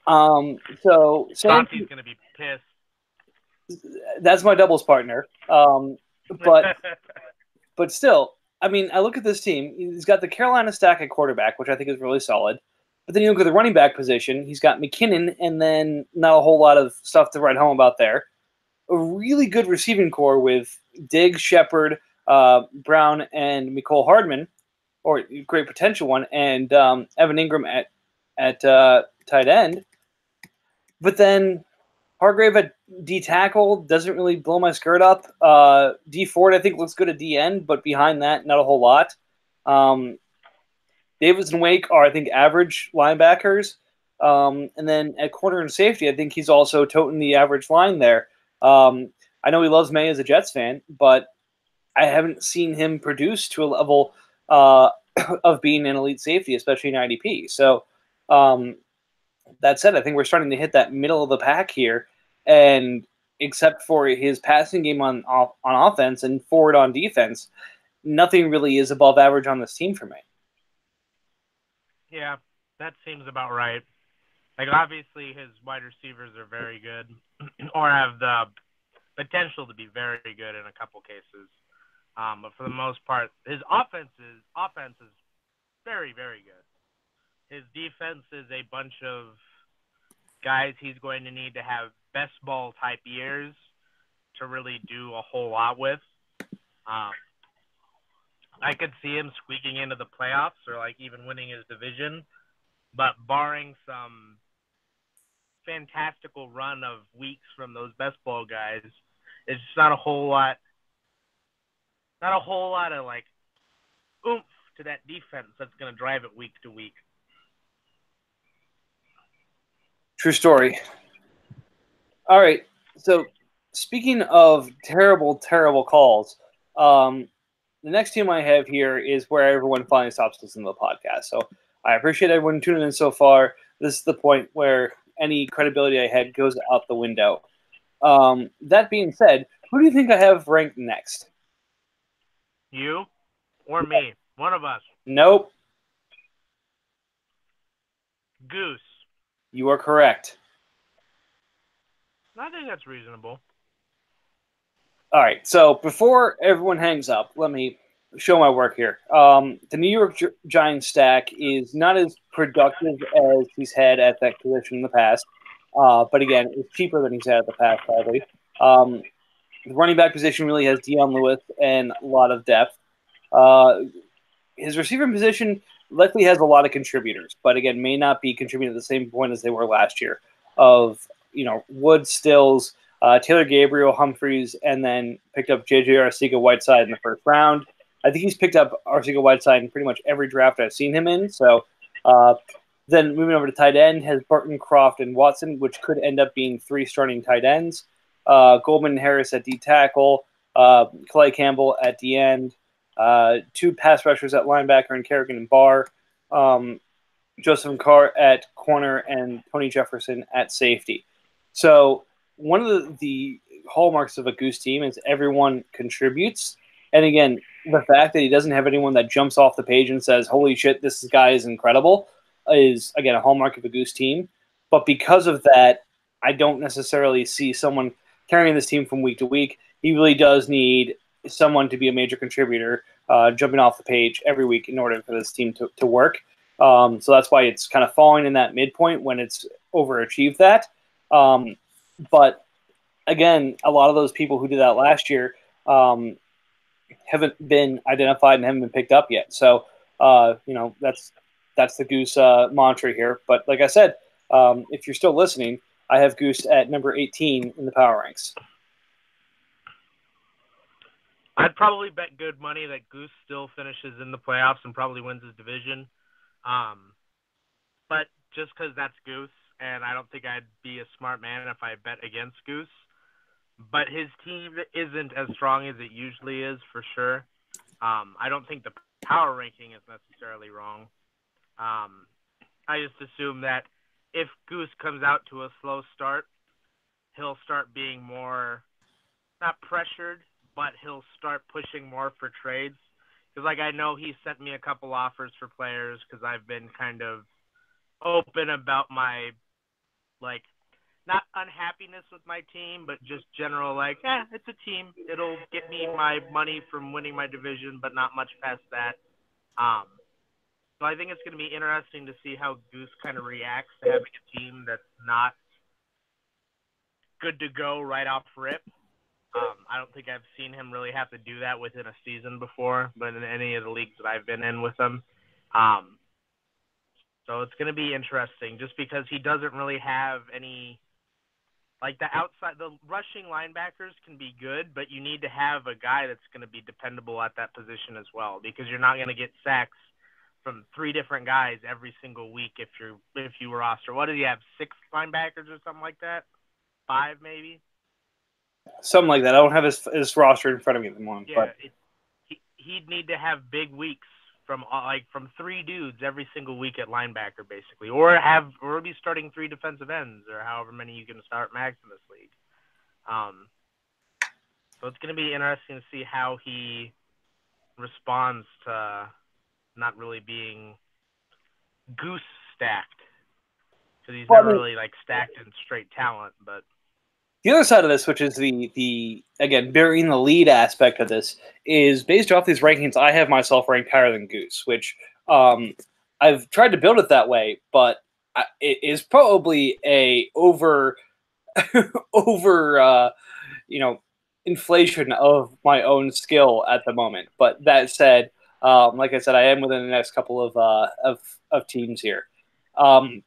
Um, so Santi's going to be pissed. That's my doubles partner. Um, but but still, I mean, I look at this team. He's got the Carolina stack at quarterback, which I think is really solid. But then you look at the running back position. He's got McKinnon, and then not a whole lot of stuff to write home about there. A really good receiving core with Diggs, Shepard, uh, Brown, and Mecole Hardman, or great potential one, and um, Evan Engram at at uh, tight end. But then Hargrave at D tackle doesn't really blow my skirt up. Uh, Dee Ford, I think, looks good at D end, but behind that, not a whole lot. Um, Davis and Wake are, I think, average linebackers. Um, and then at corner and safety, I think he's also toting the average line there. Um, I know he loves May as a Jets fan, but I haven't seen him produce to a level uh, of being an elite safety, especially in IDP. So um, that said, I think we're starting to hit that middle of the pack here, and except for his passing game on on offense and forward on defense, nothing really is above average on this team for me. Yeah, that seems about right. Like obviously his wide receivers are very good, or have the potential to be very good in a couple cases. Um, but for the most part, his offense is offense is very very good. His defense is a bunch of guys he's going to need to have best ball type years to really do a whole lot with. Um, I could see him squeaking into the playoffs or like even winning his division, but barring some fantastical run of weeks from those best ball guys, it's not a whole lot, not a whole lot of like oomph to that defense that's going to drive it week to week. True story. All right. So, speaking of terrible, terrible calls, um, the next team I have here is where everyone finally stops listening to the podcast. So, I appreciate everyone tuning in so far. This is the point where any credibility I had goes out the window. Um, that being said, who do you think I have ranked next? You or me? One of us. Nope. Goose. You are correct. I think that's reasonable. All right. So before everyone hangs up, let me show my work here. Um, the New York Giants stack is not as productive as he's had at that position in the past, uh, but again, it's cheaper than he's had at the past, probably. Um, the running back position really has Dion Lewis and a lot of depth. Uh, his receiver position likely has a lot of contributors, but again, may not be contributing at the same point as they were last year. Of you know, Wood, Stills, uh, Taylor Gabriel, Humphries, and then picked up JJ Arcega-Whiteside in the first round. I think he's picked up Arcega-Whiteside in pretty much every draft I've seen him in. So uh, then moving over to tight end has Burton, Croft, and Watson, which could end up being three starting tight ends. Uh, Goldman Harris at D tackle, uh, Calais Campbell at the end, uh, two pass rushers at linebacker and Kerrigan and Barr, um, Joseph Carr at corner, and Tony Jefferson at safety. So one of the, the hallmarks of a Goose team is everyone contributes. And again, the fact that he doesn't have anyone that jumps off the page and says, "Holy shit, this guy is incredible," is again a hallmark of a Goose team. But because of that, I don't necessarily see someone carrying this team from week to week. He really does need someone to be a major contributor, uh, jumping off the page every week in order for this team to, to work. Um, so that's why it's kind of falling in that midpoint when it's overachieved that. Um, but again, a lot of those people who did that last year um, haven't been identified and haven't been picked up yet. So uh, you know that's that's the Goose uh, mantra here. But like I said, um, if you're still listening, I have Goose at number 18 in the power ranks. I'd probably bet good money that Goose still finishes in the playoffs and probably wins his division. Um, but just because that's Goose, and I don't think I'd be a smart man if I bet against Goose. But his team isn't as strong as it usually is, for sure. Um, I don't think the power ranking is necessarily wrong. Um, I just assume that if Goose comes out to a slow start, he'll start being more not pressured, but he'll start pushing more for trades. Because like I know he sent me a couple offers for players because I've been kind of open about my like not unhappiness with my team, but just general like, eh, it's a team. It'll get me my money from winning my division, but not much past that. Um, so I think it's going to be interesting to see how Goose kind of reacts to having a team that's not good to go right off rip. Um, I don't think I've seen him really have to do that within a season before, but in any of the leagues that I've been in with him. Um, so it's going to be interesting just because he doesn't really have any like the outside the rushing linebackers can be good, but you need to have a guy that's going to be dependable at that position as well because you're not going to get sacks from three different guys every single week if you're if you roster. What do you have? Six linebackers or something like that? Five maybe something like that. I don't have his, his roster in front of me at the moment. Yeah, but. it, he, he'd need to have big weeks from uh, like from three dudes every single week at linebacker, basically, or have or be starting three defensive ends or however many you can start max in this league. Um, so it's going to be interesting to see how he responds to not really being goose stacked because he's Well, I mean- really like stacked in straight talent. But The other side of this, which is the the again burying the lead aspect of this, is based off these rankings. I have myself ranked higher than Goose, which um, I've tried to build it that way, but I, it is probably a over over uh, you know inflation of my own skill at the moment. But that said, um, like I said, I am within the next couple of uh, of of teams here. Um,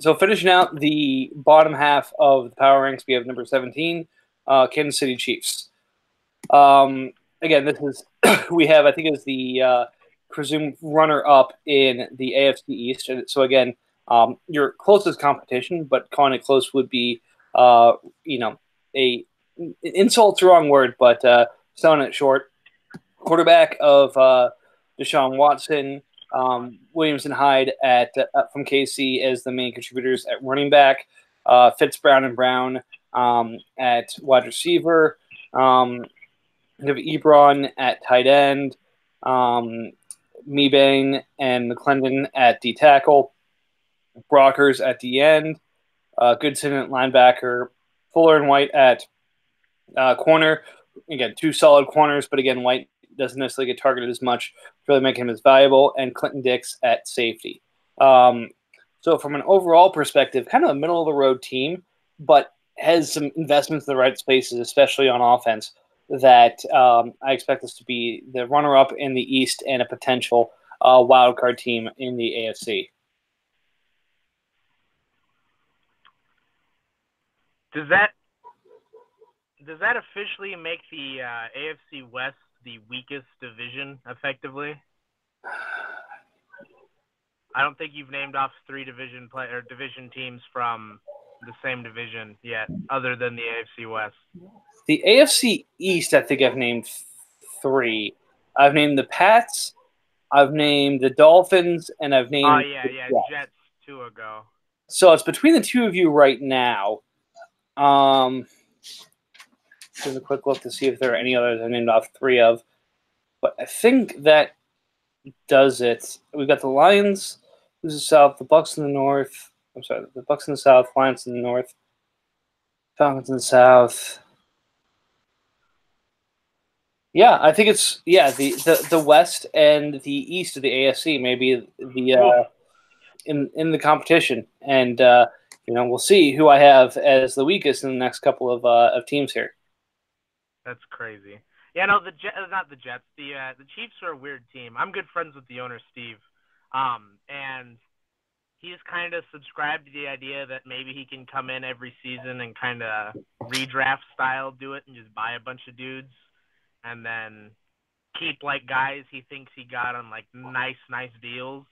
so finishing out the bottom half of the power ranks, we have number 17, uh, Kansas City Chiefs. Um, again, this is we have I think is the uh, presumed runner up in the AFC East. And so again, um, your closest competition, but calling it close would be uh, you know a insult's the wrong word, but uh, selling it short. Quarterback of uh, Deshaun Watson, um, and Hyde at uh, from KC as the main contributors at running back. Uh, Fitz Brown and Brown um, at wide receiver. Um, we have Ebron at tight end. Um, Mebane and McClendon at D tackle. Brockers at the end. Uh, Goodson at linebacker. Fuller and White at uh, corner. Again, two solid corners, but again, White doesn't necessarily get targeted as much really make him as valuable. And Clinton Dix at safety. Um, so, from an overall perspective, kind of a middle of the road team, but has some investments in the right spaces, especially on offense. That um, I expect this to be the runner up in the East and a potential uh, wild card team in the AFC. does that does that officially make the uh, AFC West the weakest division effectively? I don't think you've named off three division play or division teams from the same division yet, other than the AFC West. The AFC East, I think I've named three. I've named the Pats, I've named the Dolphins, and I've named. Oh yeah, yeah, Jets. Jets two ago. So it's between the two of you right now. Um, just a quick look to see if there are any others I named off three of. But I think that does it. We've got the Lions, who's the South, the Bucks in the North. I'm sorry, the Bucks in the South, Lions in the North, Falcons in the South. Yeah, I think it's yeah the, the, the West and the East of the AFC maybe the uh, in in the competition, and uh, you know we'll see who I have as the weakest in the next couple of uh, of teams here. That's crazy. Yeah, no, the Jet, not the Jets. The uh, the Chiefs are a weird team. I'm good friends with the owner Steve, um, and he's kind of subscribed to the idea that maybe he can come in every season and kind of redraft style do it and just buy a bunch of dudes, and then keep like guys he thinks he got on like nice nice deals,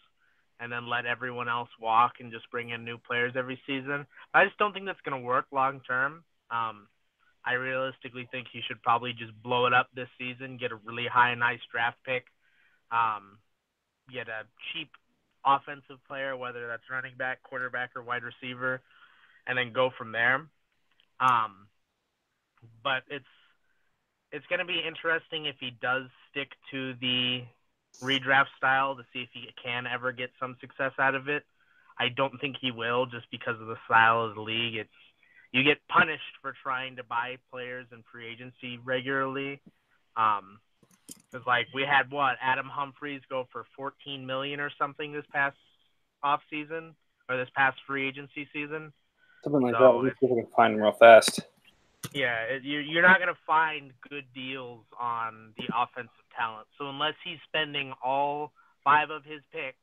and then let everyone else walk and just bring in new players every season. I just don't think that's gonna work long term. Um, I realistically think he should probably just blow it up this season, get a really high, nice draft pick, um, get a cheap offensive player, whether that's running back, quarterback, or wide receiver, and then go from there. Um, but it's it's going to be interesting if he does stick to the redraft style to see if he can ever get some success out of it. I don't think he will, just because of the style of the league. It's you get punished for trying to buy players in free agency regularly. Um, because like we had what Adam Humphries go for 14 million or something this past off season or this past free agency season. Something like So that. Let's see if we can find them real fast. Yeah, it, you, you're not going to find good deals on the offensive talent. So unless he's spending all five of his picks,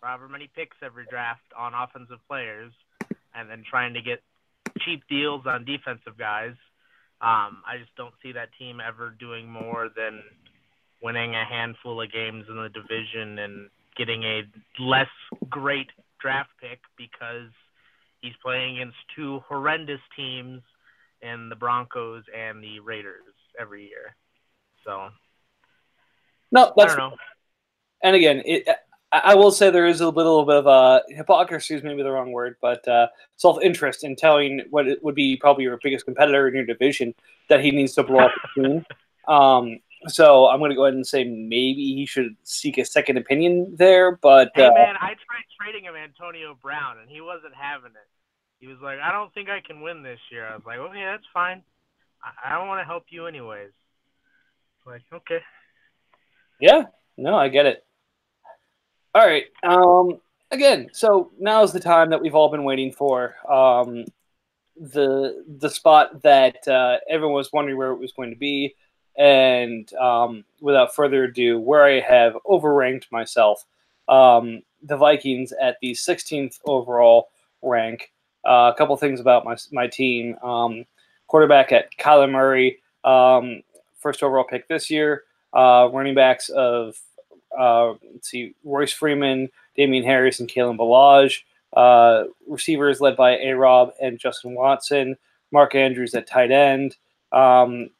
however many picks every draft on offensive players, and then trying to get cheap deals on defensive guys, um, I just don't see that team ever doing more than winning a handful of games in the division and getting a less great draft pick because he's playing against two horrendous teams in the Broncos and the Raiders every year. So No, I that's don't know. and again, it, I I will say there is a little bit of uh, hypocrisy is maybe the wrong word, but uh, self interest in telling what it would be probably your biggest competitor in your division that he needs to blow up the team. Um, so I'm going to go ahead and say maybe he should seek a second opinion there. But hey, uh, man, I tried trading him Antonio Brown, and he wasn't having it. He was like, "I don't think I can win this year." I was like, "Okay, that's fine. I, I don't want to help you anyways." Like, okay. Yeah, no, I get it. All right. Um, again, so now is the time that we've all been waiting for. Um, the the spot that uh, everyone was wondering where it was going to be, and um, without further ado, where I have overranked myself, um, the Vikings at the 16th overall rank. Uh, a couple things about my my team. Um, quarterback at Kyler Murray, um, first overall pick this year. Uh, running backs of uh, let's see, Royce Freeman, Damien Harris, and Kalen Ballage. Uh, receivers led by A Rob and Justin Watson. Mark Andrews at tight end. Um,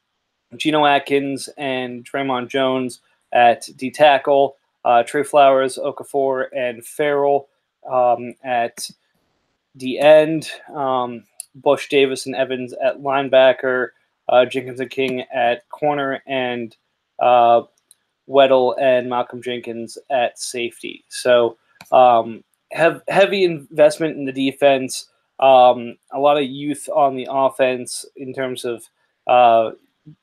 Geno Atkins and Dre'Mont Jones at D tackle. Uh, Trey Flowers, Okafor, and Farrell um, at the end. Um, Bush, Davis, and Evans at linebacker. Uh, Jenkins and King at corner, and uh, Weddle and Malcolm Jenkins at safety. So um, have heavy investment in the defense. Um, a lot of youth on the offense in terms of uh,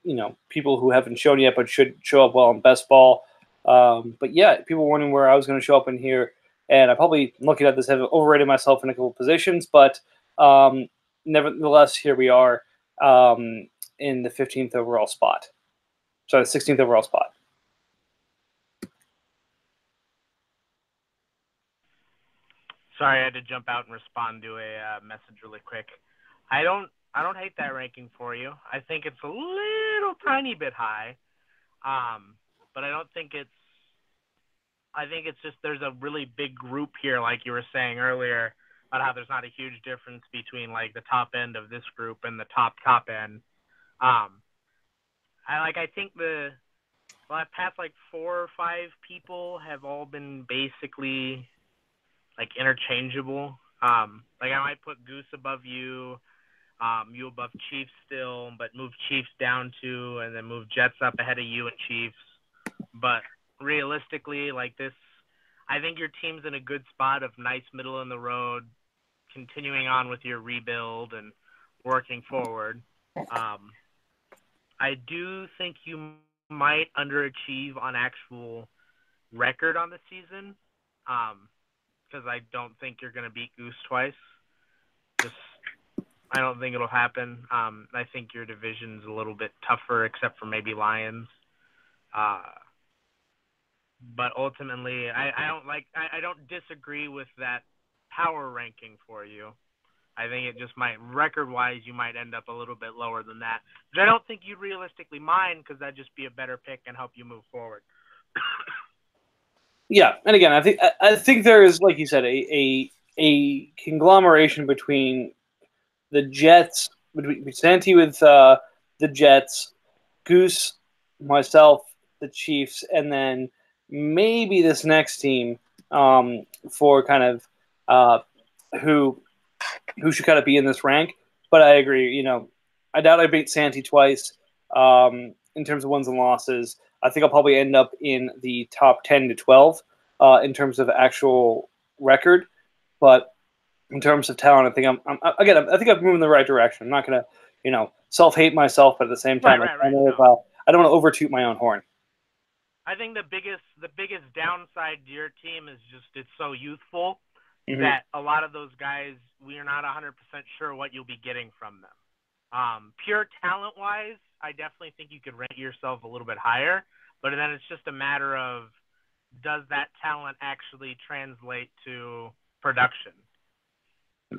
you know people who haven't shown yet but should show up well in best ball. Um, but yeah, people wondering where I was going to show up in here, and I probably looking at this have overrated myself in a couple positions, but um, nevertheless, here we are um, in the 15th overall spot. Sorry, the 16th overall spot. Sorry, I had to jump out and respond to a uh, message really quick. I don't I don't hate that ranking for you. I think it's a little tiny bit high, um, but I don't think it's. I think it's just there's a really big group here, like you were saying earlier, about how there's not a huge difference between like the top end of this group and the top top end. Um, I like I think the well, past like four or five people have all been basically like interchangeable. Um, like I might put Goose above you, um, you above Chiefs still, but move Chiefs down to, and then move Jets up ahead of you and Chiefs. But realistically, like this, I think your team's in a good spot of nice middle in the road, continuing on with your rebuild and working forward. Um, I do think you might underachieve on actual record on the season. Um, because I don't think you're going to beat Goose twice. Just, I don't think it'll happen. Um, I think your division's a little bit tougher, except for maybe Lions. Uh, but ultimately, I, I don't like. I, I don't disagree with that power ranking for you. I think it just might record-wise, you might end up a little bit lower than that. But I don't think you'd realistically mind because that'd just be a better pick and help you move forward. Yeah, and again, I think I think there is, like you said, a a, a conglomeration between the Jets, between Santi with uh, the Jets, Goose, myself, the Chiefs, and then maybe this next team um, for kind of uh, who who should kind of be in this rank. But I agree. You know, I doubt I beat Santi twice um, in terms of wins and losses. I think I'll probably end up in the top 10 to 12 uh, in terms of actual record. But in terms of talent, I think I'm, I'm again, I think I'm moving in the right direction. I'm not going to, you know, self hate myself, but at the same time, right, right, right, I, no. uh, I don't want to overtoot my own horn. I think the biggest the biggest downside to your team is just it's so youthful mm-hmm. that a lot of those guys we are not 100% sure what you'll be getting from them. Um, pure talent wise, I definitely think you could rank yourself a little bit higher, but then it's just a matter of does that talent actually translate to production?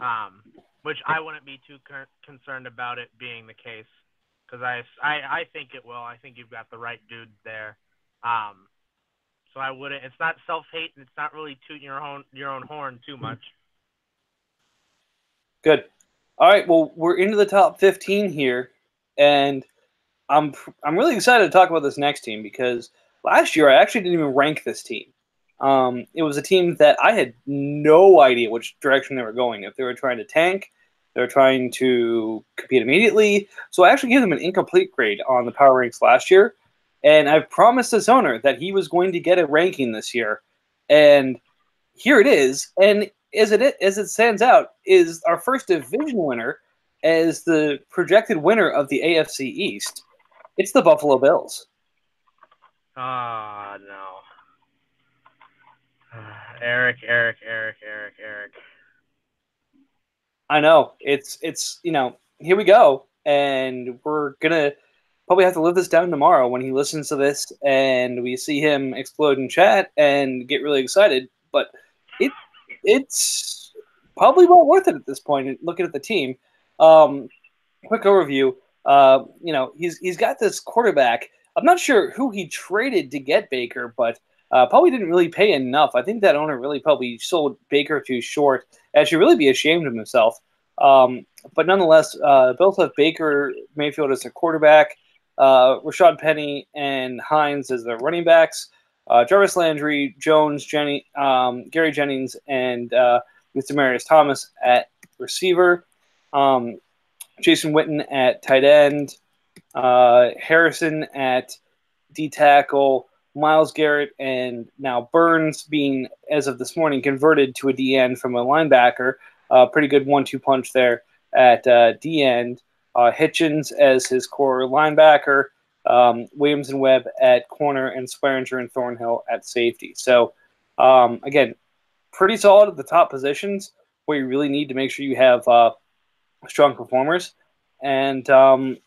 Um, which I wouldn't be too concerned about it being the case because I, I I think it will. I think you've got the right dudes there. Um, so I wouldn't. It's not self hate, and it's not really tooting your own your own horn too much. Good. All right. Well, we're into the top 15 here, and I'm I'm really excited to talk about this next team because last year I actually didn't even rank this team. Um, it was a team that I had no idea which direction they were going. If they were trying to tank, they were trying to compete immediately. So I actually gave them an incomplete grade on the power ranks last year. And I've promised this owner that he was going to get a ranking this year, and here it is. And as it as it stands out, is our first division winner as the projected winner of the AFC East. It's the Buffalo Bills. Ah, uh, no. Eric, Eric, Eric, Eric, Eric. I know. It's it's you know, here we go. And we're gonna probably have to live this down tomorrow when he listens to this and we see him explode in chat and get really excited. But it it's probably well worth it at this point. Looking at the team, um, quick overview. Uh, you know, he's he's got this quarterback. I'm not sure who he traded to get Baker, but uh, probably didn't really pay enough. I think that owner really probably sold Baker too short, and should really be ashamed of himself. Um, but nonetheless, uh, Bills have Baker Mayfield as their quarterback, uh, Rashad Penny and Hines as their running backs, uh, Jarvis Landry, Jones, Jenny, um, Gary Jennings, and uh, with Demaryius Thomas at receiver. Um, Jason Witten at tight end, uh, Harrison at D tackle, Myles Garrett, and now Burns being, as of this morning, converted to a D end from a linebacker. Uh, pretty good one two punch there at uh, D end. Uh, Hitchens as his core linebacker, um, Williams and Webb at corner, and Swearinger and Thornhill at safety. So, um, again, pretty solid at the top positions where you really need to make sure you have uh, strong performers. And um,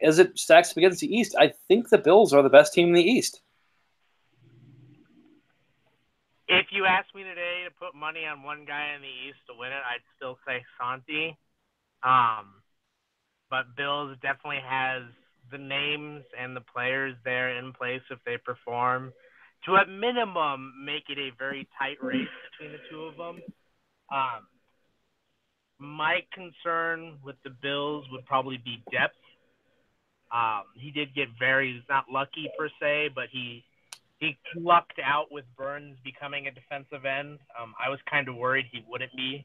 as it stacks up against the East, I think the Bills are the best team in the East. If you asked me today to put money on one guy in the East to win it, I'd still say Santi. Um, but Bills definitely has the names and the players there in place if they perform to at minimum make it a very tight race between the two of them. Um, my concern with the Bills would probably be depth. Um, he did get very he's not lucky per se, but he he lucked out with Burns becoming a defensive end. Um, I was kind of worried he wouldn't be,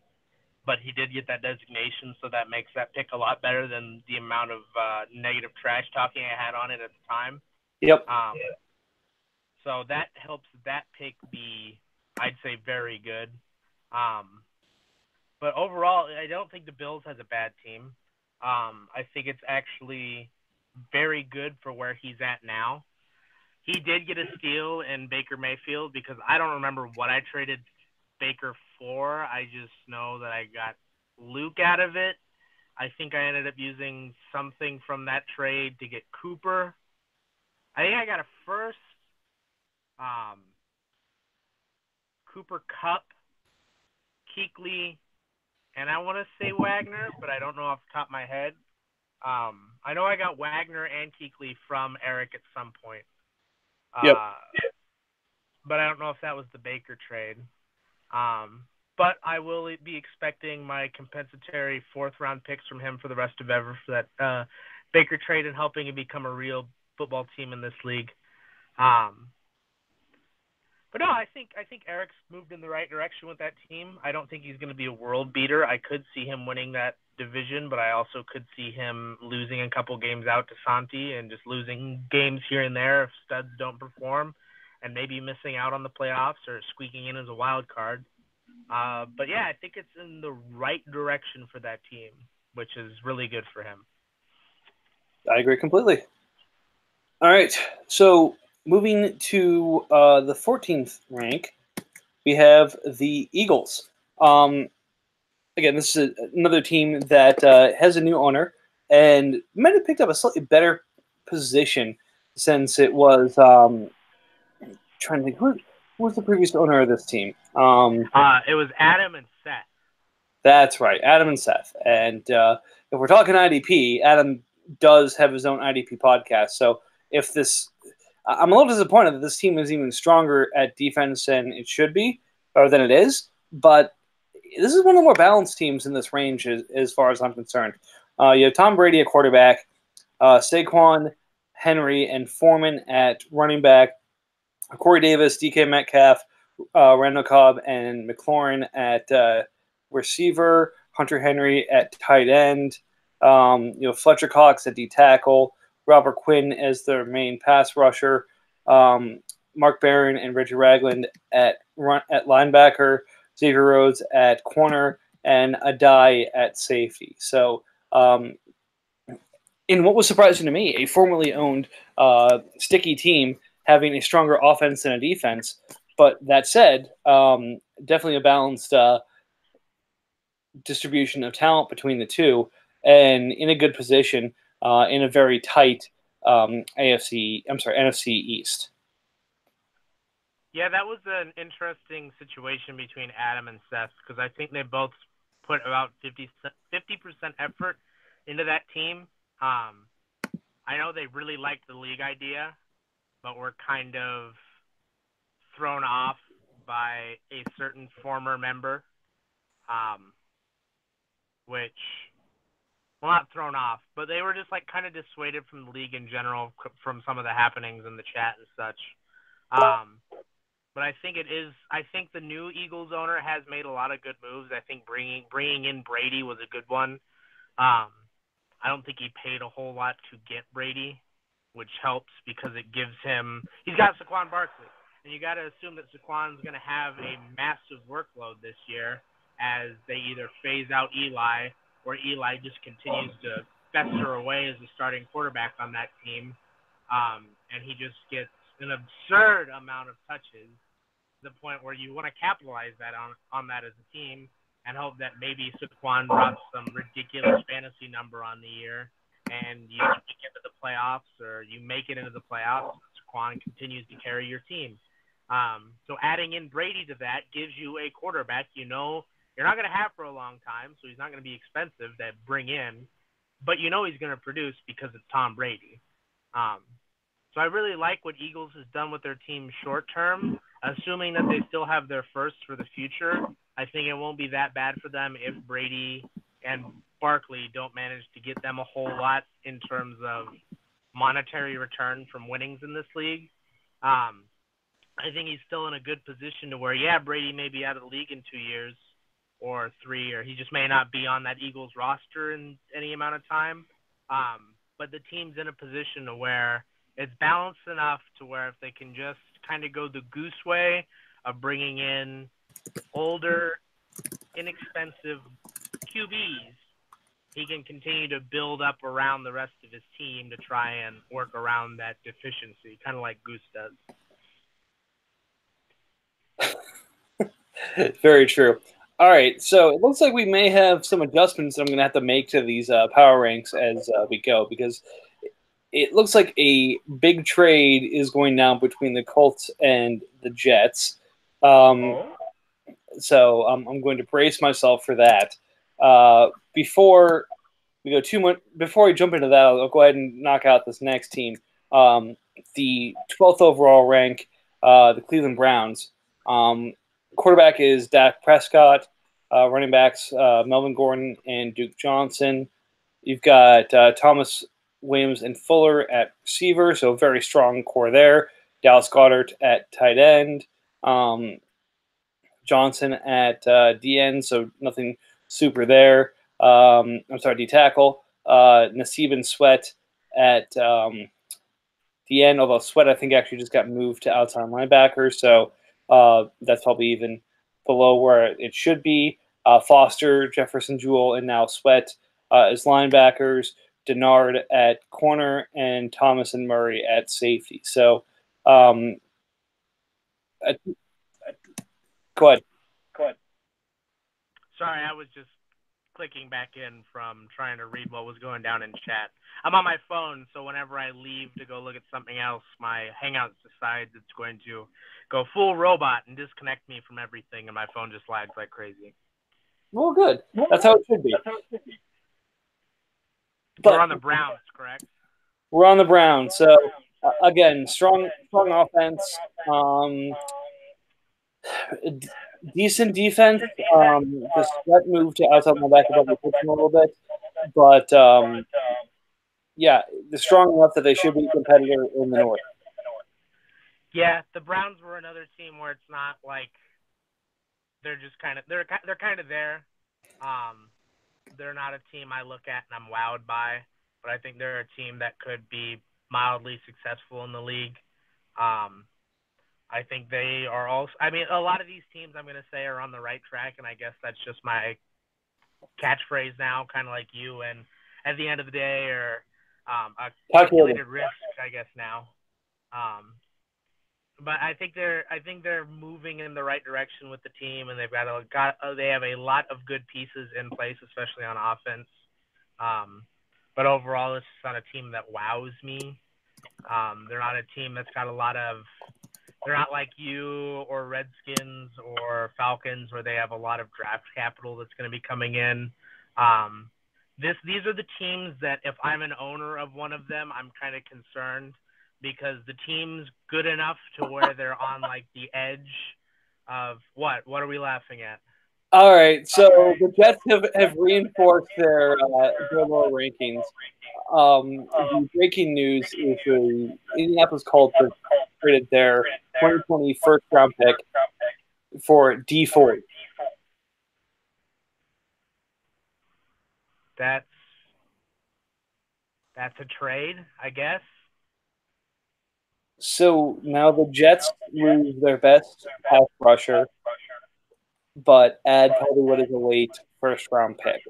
but he did get that designation, so that makes that pick a lot better than the amount of uh, negative trash talking I had on it at the time. Yep. Um, so that helps that pick be, I'd say, very good. Um, but overall, I don't think the Bills has a bad team. Um, I think it's actually very good for where he's at now. He did get a steal in Baker Mayfield because I don't remember what I traded Baker for. I just know that I got Luke out of it. I think I ended up using something from that trade to get Cooper. I think I got a first, um, Cooper Kupp, Kuechly, and I want to say Wagner, but I don't know off the top of my head. Um, I know I got Wagner and Kuechly from Eric at some point. Yep. Uh, but I don't know if that was the Baker trade. Um, but I will be expecting my compensatory fourth round picks from him for the rest of ever for that uh, Baker trade and helping him become a real football team in this league. Um, but no, I think I think Eric's moved in the right direction with that team. I don't think he's going to be a world beater. I could see him winning that division, but I also could see him losing a couple games out to Santi and just losing games here and there if studs don't perform, and maybe missing out on the playoffs or squeaking in as a wild card. Uh, but yeah, I think it's in the right direction for that team, which is really good for him. I agree completely. All right, so moving to uh, the 14th rank, we have the Eagles. Um, again, this is a, another team that uh, has a new owner and might have picked up a slightly better position since it was um, trying to think who, who, was the previous owner of this team. Um, uh, it was Adam and Seth. That's right, Adam and Seth. And uh, if we're talking IDP, Adam does have his own IDP podcast. So if this I'm a little disappointed that this team is even stronger at defense than it should be, or than it is. But this is one of the more balanced teams in this range, as, as far as I'm concerned. Uh, you have Tom Brady at quarterback, uh, Saquon, Henry, and Foreman at running back, Corey Davis, DK Metcalf, uh, Randall Cobb, and McLaurin at uh, receiver, Hunter Henry at tight end, um, you know Fletcher Cox at D tackle, Robert Quinn as their main pass rusher, um, Mark Barron and Reggie Ragland at run, at linebacker, Xavier Rhodes at corner, and Addae at safety. So, um, in what was surprising to me, a formerly owned uh, sticky team having a stronger offense than a defense. But that said, um, definitely a balanced uh, distribution of talent between the two, and in a good position uh, in a very tight um, AFC. I'm sorry, NFC East. Yeah, that was an interesting situation between Adam and Seth because I think they both put about 50 percent effort into that team. Um, I know they really liked the league idea, but were kind of thrown off by a certain former member, um, which well, not thrown off, but they were just like kind of dissuaded from the league in general from some of the happenings in the chat and such. Um, but I think it is. I think the new Eagles owner has made a lot of good moves. I think bringing bringing in Brady was a good one. Um, I don't think he paid a whole lot to get Brady, which helps because it gives him. He's got Saquon Barkley, and you got to assume that Saquon's going to have a massive workload this year as they either phase out Eli or Eli just continues to fester away as the starting quarterback on that team, um, and he just gets an absurd amount of touches to the point where you want to capitalize that on on that as a team and hope that maybe Saquon drops some ridiculous fantasy number on the year and you get into the playoffs or you make it into the playoffs. Saquon continues to carry your team. Um, so adding in Brady to that gives you a quarterback you know you're not going to have for a long time, so he's not going to be expensive to bring in, but you know he's going to produce because it's Tom Brady. Um, so I really like what Eagles has done with their team short term, assuming that they still have their first for the future. I think it won't be that bad for them if Brady and Barkley don't manage to get them a whole lot in terms of monetary return from winnings in this league. Um, I think he's still in a good position to where, yeah, Brady may be out of the league in two years, or three, or he just may not be on that Eagles roster in any amount of time. Um, but the team's in a position to where it's balanced enough to where if they can just kind of go the goose way of bringing in older, inexpensive QBs, he can continue to build up around the rest of his team to try and work around that deficiency, kind of like Goose does. Very true. All right, so it looks like we may have some adjustments I'm going to have to make to these uh, power ranks as uh, we go because it looks like a big trade is going down between the Colts and the Jets. Um. So um, I'm going to brace myself for that. Uh, before we go too much, before we jump into that, I'll go ahead and knock out this next team. Um, the 12th overall rank, uh, the Cleveland Browns. Um, quarterback is Dak Prescott. Uh, running backs uh, Melvin Gordon and Duke Johnson. You've got uh, Thomas Williams and Fuller at receiver, so very strong core there. Dallas Goedert at tight end. Um, Johnson at uh, DN, so nothing super there. Um, I'm sorry, D tackle. Uh, Nassib and Sweat at um, DN, although Sweat I think actually just got moved to outside linebacker, so uh, that's probably even below where it should be. Uh, Foster, Jefferson Jewell, and now Sweat uh, as linebackers. Denard at corner and Thomas and Murray at safety. So, um, I, I, go ahead. Go ahead. Sorry, I was just clicking back in from trying to read what was going down in chat. I'm on my phone, so whenever I leave to go look at something else, my Hangouts decides it's going to go full robot and disconnect me from everything, and my phone just lags like crazy. Well, good. That's how it should be. But we're on the Browns, correct? We're on the Browns. So uh, again, strong, strong offense. Um, d- decent defense. Um, the sweat moved to outside my back a little bit, but um, yeah, they're strong enough that they should be a competitor in the north. Yeah, the Browns were another team where it's not like they're just kind of they're they're kind of there. Um, they're not a team I look at and I'm wowed by. but I think they're a team that could be mildly successful in the league. Um, I think they are also. I mean, a lot of these teams I'm going to say are on the right track, and I guess that's just my catchphrase now, kind of like you. And at the end of the day, or um, a calculated risk, I guess now. Um, but I think they're I think they're moving in the right direction with the team, and they've got a got uh, they have a lot of good pieces in place, especially on offense. Um, but overall, it's not a team that wows me. Um, they're not a team that's got a lot of they're not like you or Redskins or Falcons where they have a lot of draft capital that's going to be coming in. Um, this these are the teams that if I'm an owner of one of them, I'm kind of concerned because the team's good enough to where they're on like the edge of what? What are we laughing at? All right, so the Jets have, have reinforced their uh, their lower rankings. Um, the breaking news is the Indianapolis Colts traded their 2020 first round pick for Dee Ford. That's that's a trade, I guess. So now the Jets lose their best pass rusher, but add probably what is a late first round pick.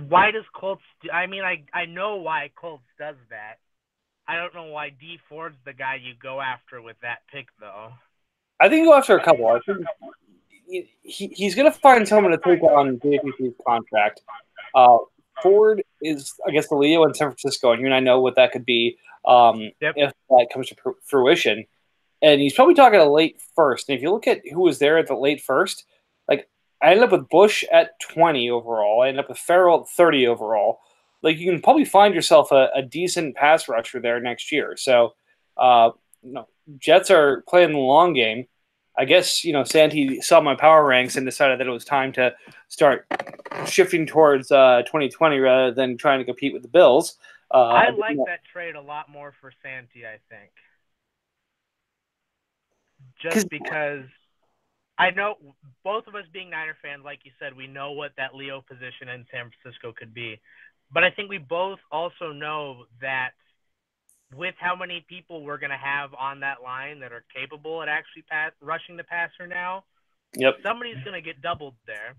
Why does Colts? Do, I mean, I I know why Colts does that. I don't know why Dee Ford's the guy you go after with that pick, though. I think you go after a couple. I think he, he's going to find someone to take on JPP's contract. Uh, Ford is, I guess, the Leo in San Francisco, and you and I know what that could be um, yep. if that comes to fruition. And he's probably talking a late first. And if you look at who was there at the late first, I ended up with Bush at 20 overall. I ended up with Ferrell at 30 overall. Like you can probably find yourself a, a decent pass rusher there next year. So, uh, you know, Jets are playing the long game. I guess you know Santi saw my power ranks and decided that it was time to start shifting towards uh, 2020 rather than trying to compete with the Bills. Uh, I like that trade a lot more for Santi. I think just because I know both of us being Niner fans, like you said, we know what that Leo position in San Francisco could be. But I think we both also know that with how many people we're going to have on that line that are capable at actually pass, rushing the passer now, yep. somebody's going to get doubled there.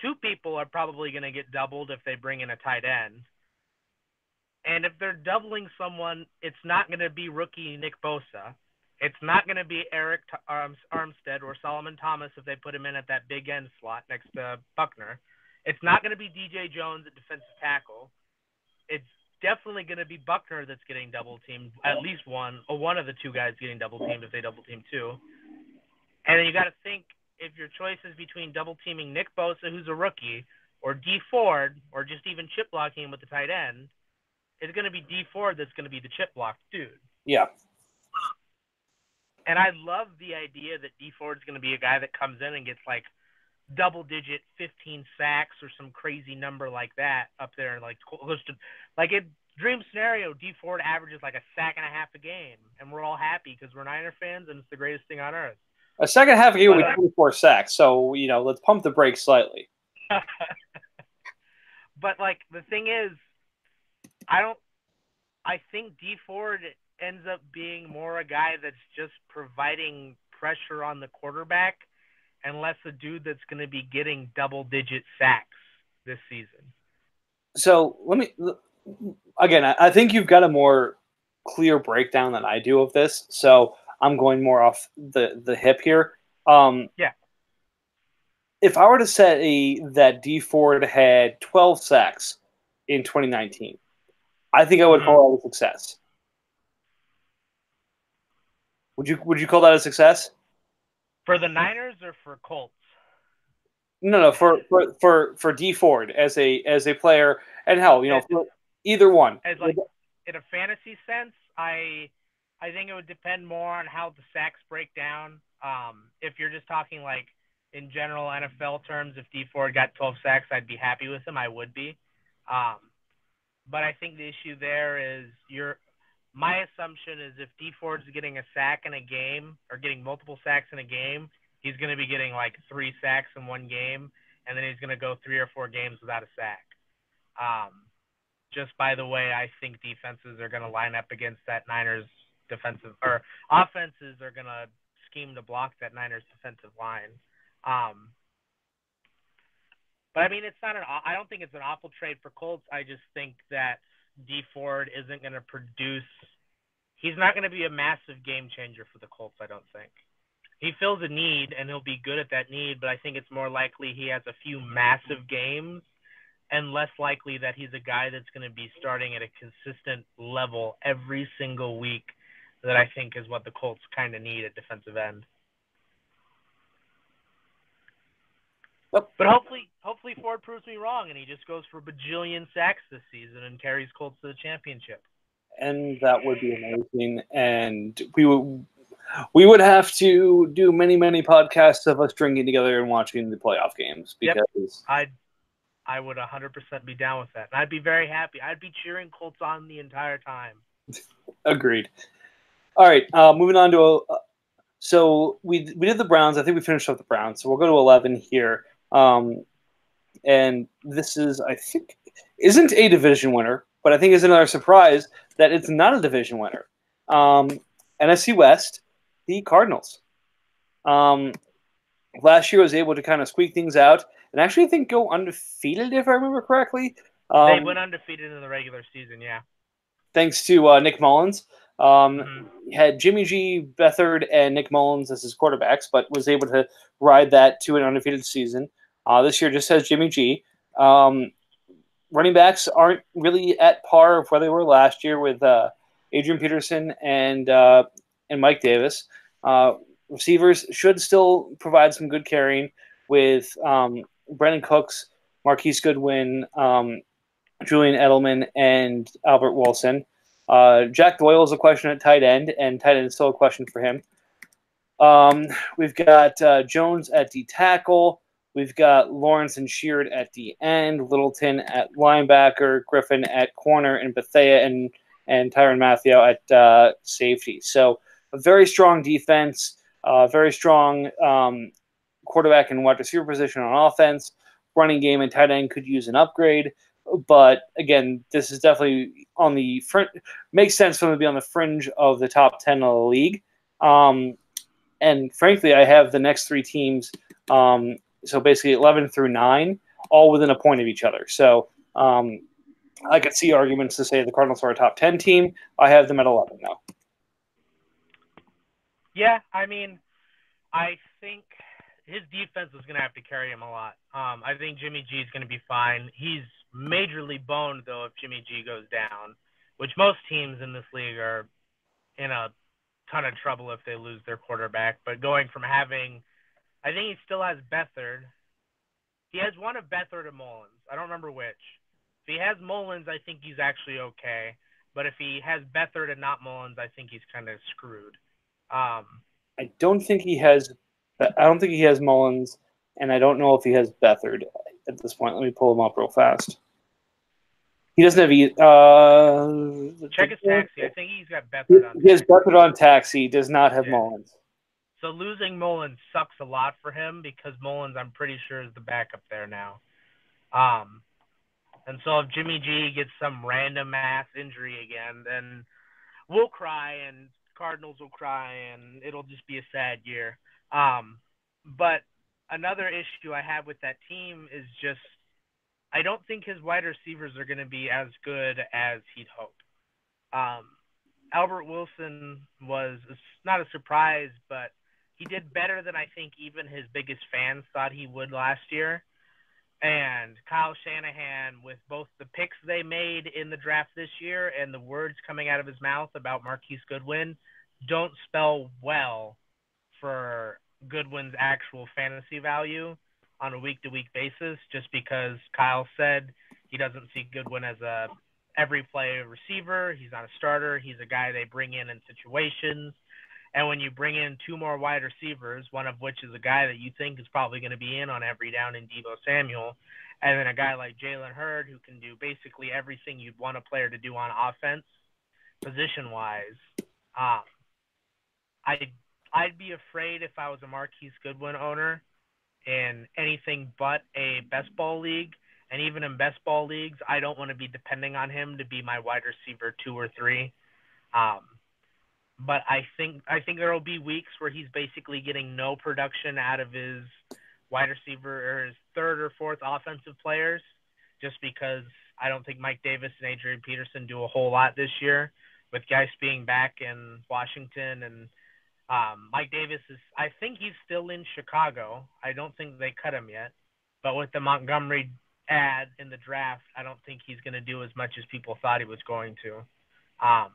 Two people are probably going to get doubled if they bring in a tight end. And if they're doubling someone, it's not going to be rookie Nick Bosa. It's not going to be Arik um, Armstead or Solomon Thomas if they put him in at that big end slot next to Buckner. It's not going to be DJ Jones at defensive tackle. It's definitely going to be Buckner that's getting double teamed, at least one, or one of the two guys getting double teamed if they double team two. And then you got to think if your choice is between double teaming Nick Bosa, who's a rookie, or Dee Ford, or just even chip blocking him with the tight end, it's going to be Dee Ford that's going to be the chip block dude. Yeah. And I love the idea that Dee Ford's going to be a guy that comes in and gets like double digit 15 sacks or some crazy number like that up there like close to like it dream scenario Dee Ford averages like a sack and a half a game and we're all happy because we're Niner fans and it's the greatest thing on earth. A second half a game with uh, 24 sacks, so you know let's pump the brakes slightly. but like the thing is, I don't. I think Dee Ford ends up being more a guy that's just providing pressure on the quarterback and less a dude that's going to be getting double digit sacks this season. So let me again. I think you've got a more clear breakdown than I do of this. So I'm going more off the the hip here. Um, yeah. If I were to say that Dee Ford had 12 sacks in 2019, I think I would mm-hmm. call it a success. Would you would you call that a success? For the Niners or for Colts? No, no, for for for, for Dee Ford as a as a player, and hell, you know, for either one. As like in a fantasy sense, I I think it would depend more on how the sacks break down. Um, if you're just talking like in general NFL terms, if Dee Ford got 12 sacks, I'd be happy with him. I would be. Um, but I think the issue there is you're my assumption is if Dee Ford's getting a sack in a game or getting multiple sacks in a game, he's going to be getting like three sacks in one game, and then he's going to go three or four games without a sack. Um, just by the way, I think defenses are going to line up against that Niners defensive or offenses are going to scheme to block that Niners defensive line. Um, but I mean, it's not an. I don't think it's an awful trade for Colts. I just think that Dee Ford isn't going to produce. He's not going to be a massive game changer for the Colts. I don't think. He fills a need and he'll be good at that need, but I think it's more likely he has a few massive games and less likely that he's a guy that's going to be starting at a consistent level every single week that I think is what the Colts kind of need at defensive end. But hopefully, hopefully Ford proves me wrong, and he just goes for bajillion sacks this season and carries Colts to the championship. And that would be amazing. And we would we would have to do many many podcasts of us drinking together and watching the playoff games because yep. I'd I would 100% be down with that. And I'd be very happy. I'd be cheering Colts on the entire time. Agreed. All right, uh, moving on to a, uh, so we we did the Browns. I think we finished up the Browns. So we'll go to 11 here. Um, and this is, I think, isn't a division winner, but I think is another surprise that it's not a division winner. Um, NFC West, the Cardinals. Um, last year was able to kind of squeak things out and actually I think go undefeated if I remember correctly. Um, they went undefeated in the regular season, yeah. Thanks to uh, Nick Mullens. Um, mm-hmm. Had Jimmy G, Beathard, and Nick Mullens as his quarterbacks, but was able to ride that to an undefeated season. Uh, this year just has Jimmy G. Um, running backs aren't really at par of where they were last year with uh, Adrian Peterson and uh, and Mike Davis. Uh, receivers should still provide some good carrying with um, Brandin Cooks, Marquise Goodwin, um, Julian Edelman, and Albert Wilson. Uh, Jack Doyle is a question at tight end, and tight end is still a question for him. Um, we've got uh, Jones at the tackle. We've got Lawrence and Sheard at the end, Littleton at linebacker, Griffin at corner, and Bethea and and Tyrann Mathieu at uh, safety. So a very strong defense, uh, very strong um, quarterback and wide receiver position on offense. Running game and tight end could use an upgrade, but again, this is definitely on the front. Makes sense for them to be on the fringe of the top ten of the league. Um, and frankly, I have the next three teams um, so basically 11 through 9, all within a point of each other. So um, I could see arguments to say the Cardinals are a top 10 team. I have them at 11 now. Yeah, I mean, I think his defense is going to have to carry him a lot. Um, I think Jimmy G is going to be fine. He's majorly boned, though, if Jimmy G goes down, which most teams in this league are in a ton of trouble if they lose their quarterback. But going from having – I think he still has Beathard. He has one of Beathard and Mullens. I don't remember which. If he has Mullens, I think he's actually okay. But if he has Beathard and not Mullens, I think he's kind of screwed. Um, I don't think he has. I don't think he has Mullens, and I don't know if he has Beathard at this point. Let me pull him up real fast. He doesn't have. Uh, Check his taxi. I think he's got Beathard on. He has on taxi. Does not have yeah. Mullens. So losing Mullens sucks a lot for him because Mullens, I'm pretty sure, is the backup there now. Um, and so if Jimmy G gets some random ass injury again, then we'll cry and Cardinals will cry and it'll just be a sad year. Um, but another issue I have with that team is just I don't think his wide receivers are going to be as good as he'd hope. Um, Albert Wilson was not a surprise, but he did better than I think even his biggest fans thought he would last year. And Kyle Shanahan, with both the picks they made in the draft this year and the words coming out of his mouth about Marquise Goodwin, don't spell well for Goodwin's actual fantasy value on a week to week basis just because Kyle said he doesn't see Goodwin as a every play receiver. He's not a starter. He's a guy they bring in in situations and when you bring in two more wide receivers, one of which is a guy that you think is probably going to be in on every down in Deebo Samuel, and then a guy like Jalen Hurd who can do basically everything you'd want a player to do on offense, position wise, um, I I'd be afraid if I was a Marquise Goodwin owner in anything but a best ball league. And even in best ball leagues, I don't want to be depending on him to be my wide receiver two or three. Um, but I think I think there will be weeks where he's basically getting no production out of his wide receiver or his third or fourth offensive players, just because I don't think Mike Davis and Adrian Peterson do a whole lot this year, with Guice being back in Washington and um, Mike Davis is I think he's still in Chicago. I don't think they cut him yet, but with the Montgomery ad in the draft, I don't think he's going to do as much as people thought he was going to. Um,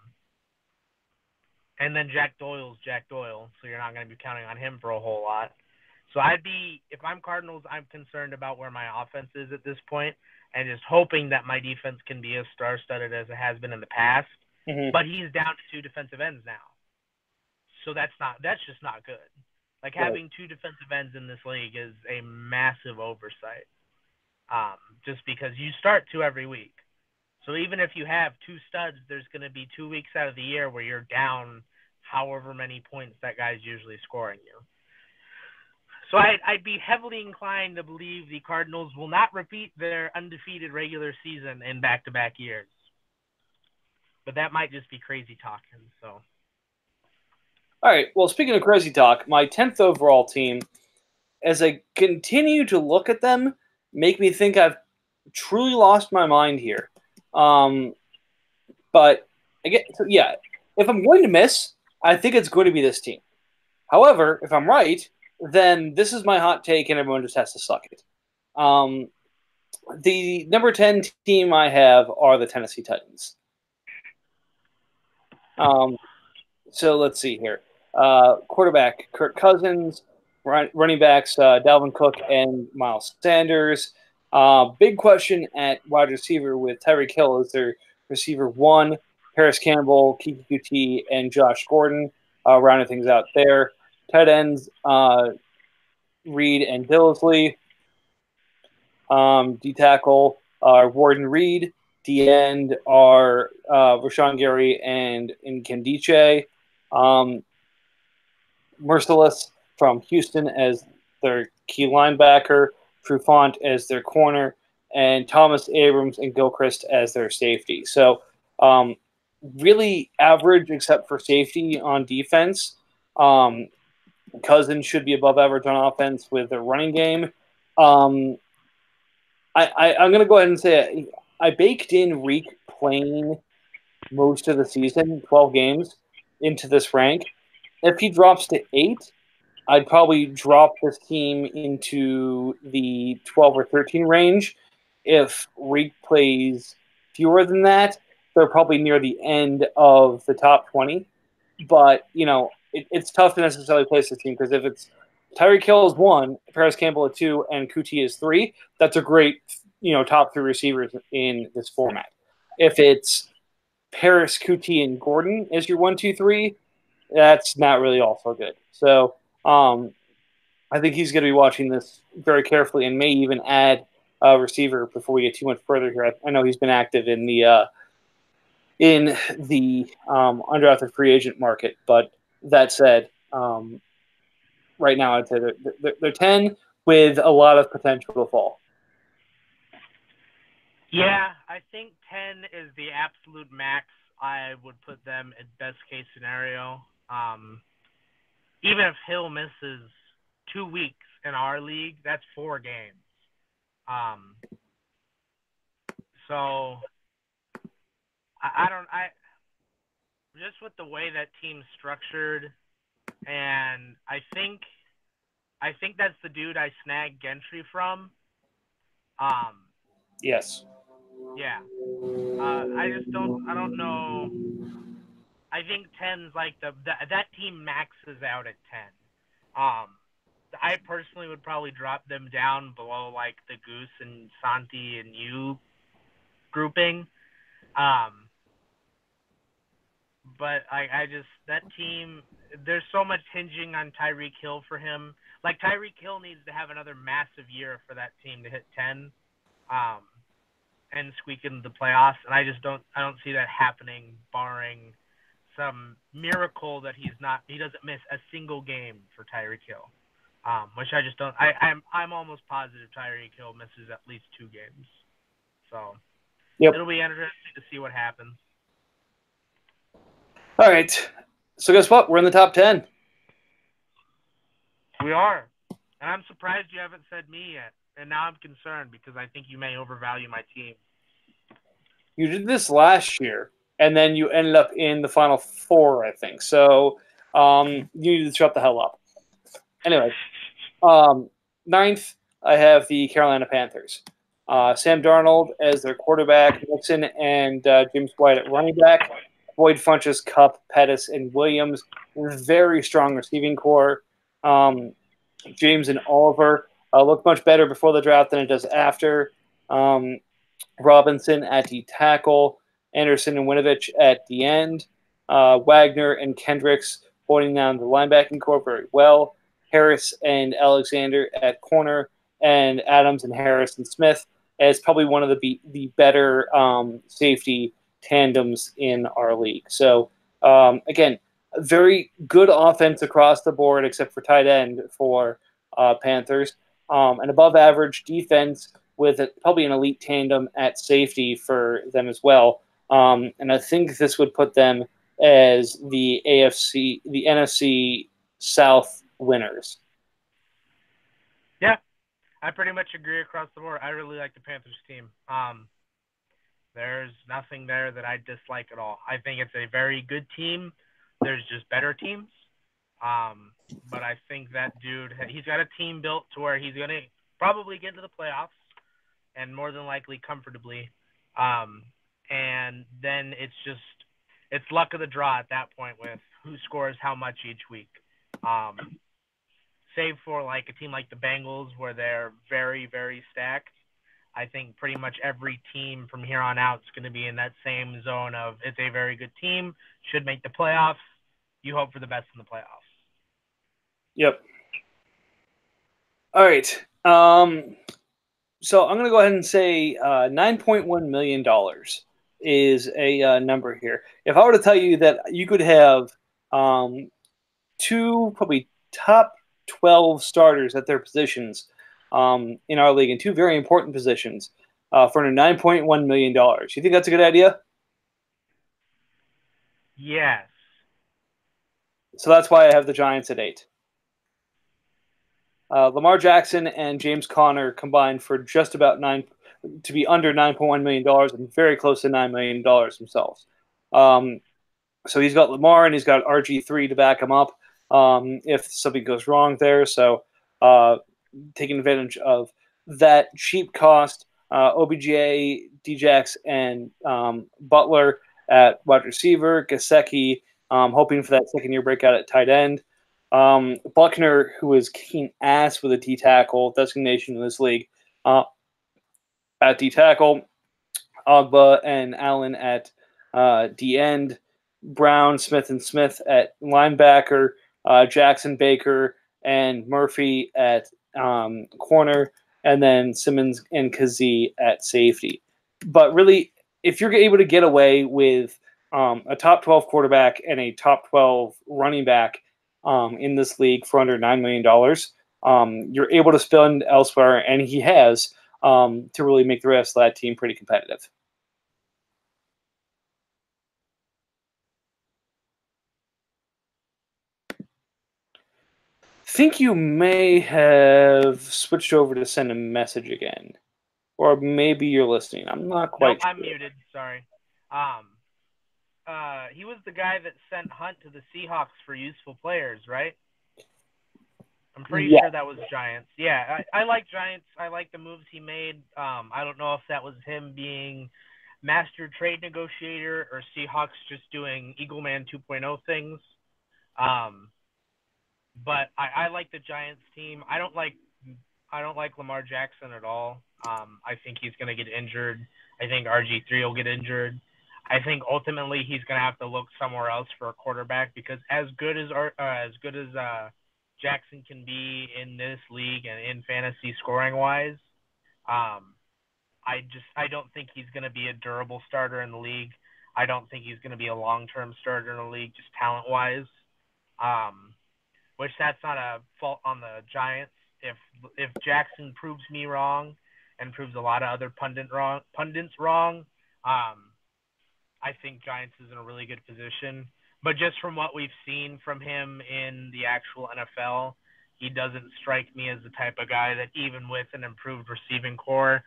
and then Jack Doyle's Jack Doyle, so you're not going to be counting on him for a whole lot. So I'd be, if I'm Cardinals, I'm concerned about where my offense is at this point, and just hoping that my defense can be as star-studded as it has been in the past. Mm-hmm. But he's down to two defensive ends now, so that's not that's just not good. Like right. having two defensive ends in this league is a massive oversight. Um, just because you start two every week. So even if you have two studs, there's going to be two weeks out of the year where you're down however many points that guy's usually scoring you. So I'd, I'd be heavily inclined to believe the Cardinals will not repeat their undefeated regular season in back-to-back years. But that might just be crazy talking. So. All right. Well, speaking of crazy talk, my tenth overall team, as I continue to look at them, make me think I've truly lost my mind here. Um, but again, so yeah, if I'm going to miss, I think it's going to be this team. However, if I'm right, then this is my hot take, and everyone just has to suck it. Um, the number 10 team I have are the Tennessee Titans. Um, so let's see here. Uh, quarterback Kirk Cousins, run, running backs uh, Dalvin Cook and Miles Sanders. Uh, big question at wide receiver with Tyreek Hill is their receiver one, Parris Campbell, Keke Coutee, and Josh Gordon, uh, rounding things out there. Tight ends, uh, Reed and Dissly. Um, D tackle are Warden Reed. D end are uh, Rashan Gary and Nkemdiche. Um, Mercilus from Houston as their key linebacker. Trufant as their corner, and Thomas Abrams and Gilchrist as their safety. So, um, really average except for safety on defense. Um, Cousins should be above average on offense with their running game. Um, I, I, am going to go ahead and say I baked in Reek playing most of the season, 12 games, into this rank. If he drops to eight, I'd probably drop this team into the 12 or 13 range. If Reek plays fewer than that, they're probably near the end of the top 20. But, you know, it, it's tough to necessarily place this team because if it's Tyreek Hill is one, Parris Campbell is two, and Coutee is three, that's a great, you know, top three receivers in this format. If it's Parris, Coutee, and Gordon is your one, two, three, that's not really also good. So um, I think he's going to be watching this very carefully and may even add a receiver before we get too much further here. I, I know he's been active in the uh, in the um, undrafted free agent market, but that said, um, right now I'd say they're, they're, they're ten with a lot of potential to fall. Yeah, I think ten is the absolute max. I would put them in best case scenario. Um, even if Hill misses two weeks in our league, that's four games. Um, so I, I don't I just with the way that team's structured, and I think I think that's the dude I snagged Gentry from. Um, yes. Yeah. Uh, I just don't I don't know I think 10's like the, the that team maxes out at 10. Um, I personally would probably drop them down below like the Goose and Santi and you grouping. Um, but I, I just that team. There's so much hinging on Tyreek Hill for him. Like Tyreek Hill needs to have another massive year for that team to hit 10, um, and squeak into the playoffs. And I just don't. I don't see that happening, barring some miracle that he's not he doesn't miss a single game for Tyreek Hill. um, which I just don't. I, I'm I'm almost positive Tyreek Hill misses at least two games. So Yep. it'll be interesting to see what happens. All right. So guess what? We're in the top ten. We are, and I'm surprised you haven't said me yet. And now I'm concerned because I think you may overvalue my team. You did this last year, and then you ended up in the final four, I think. So um, you need to shut the hell up. Anyway, um, ninth, I have the Carolina Panthers. Uh, Sam Darnold as their quarterback, Nixon and uh, James White at running back, Boyd Funchess, Kupp, Pettis, and Williams. Very strong receiving core. Um, James and Oliver uh, look much better before the draft than it does after. Um, Robinson at the tackle, Anderson and Winovich at the end, uh, Wagner and Kendricks holding down the linebacking core very well, Harris and Alexander at corner, and Adams and Harris and Smith as probably one of the be- the better um, safety tandems in our league. So um, again, very good offense across the board, except for tight end for uh, Panthers, um, and above average defense with a, probably an elite tandem at safety for them as well. Um, and I think this would put them as the AFC, the NFC South winners. Yeah, I pretty much agree across the board. I really like the Panthers team. Um, there's nothing there that I dislike at all. I think it's a very good team. There's just better teams. Um, but I think that dude, he's got a team built to where he's going to probably get into the playoffs and more than likely comfortably. Um, and then it's just, it's luck of the draw at that point with who scores how much each week. Um, save for like a team like the Bengals where they're very, very stacked. I think pretty much every team from here on out is going to be in that same zone of it's a very good team, should make the playoffs. You hope for the best in the playoffs. Yep. All right. Um, so I'm going to go ahead and say uh, $9.1 million is a uh, number here. If I were to tell you that you could have um, two probably top 12 starters at their positions um, in our league, and two very important positions uh, for $9.1 million, you think that's a good idea? Yes. So that's why I have the Giants at eight. Uh, Lamar Jackson and James Conner combined for just about nine to be under nine point one million dollars and very close to nine million dollars themselves. Um, so he's got Lamar and he's got RG three to back him up um, if something goes wrong there. So uh, taking advantage of that cheap cost, uh, OBJ, Djax, and um, Butler at wide receiver, Gesicki um, hoping for that second year breakout at tight end. Um, Buckner, who is kicking ass with a D tackle designation in this league, uh, at D tackle, Ogbah and Allen at uh, D end, Brown, Smith, and Smith at linebacker, uh, Jackson Baker and Murphy at um, corner, and then Simmons and Kazee at safety. But really, if you're able to get away with um, a top 12 quarterback and a top 12 running back um, in this league for under $9 million, um, you're able to spend elsewhere, and he has um, to really make the rest of that team pretty competitive. think you may have switched over to send a message again, or maybe you're listening. I'm not quite. Nope, I'm muted. Sorry. Um, uh, he was the guy that sent Hunt to the Seahawks for useful players, right? I'm pretty Yeah. sure that was Giants. Yeah, I, I like Giants. I like the moves he made. Um, I don't know if that was him being master trade negotiator or Seahawks just doing Eagleman 2.0 things. Um, but I, I like the Giants team. I don't like I don't like Lamar Jackson at all. Um, I think he's going to get injured. I think RG3 will get injured. I think ultimately he's going to have to look somewhere else for a quarterback because as good as uh, as good as uh, Jackson can be in this league and in fantasy scoring wise, um, I just I don't think he's going to be a durable starter in the league. I don't think he's going to be a long term starter in the league, just talent wise. Um, which that's not a fault on the Giants. If if Jackson proves me wrong and proves a lot of other pundit wrong, pundits wrong, um, I think Giants is in a really good position. But just from what we've seen from him in the actual NFL, he doesn't strike me as the type of guy that even with an improved receiving core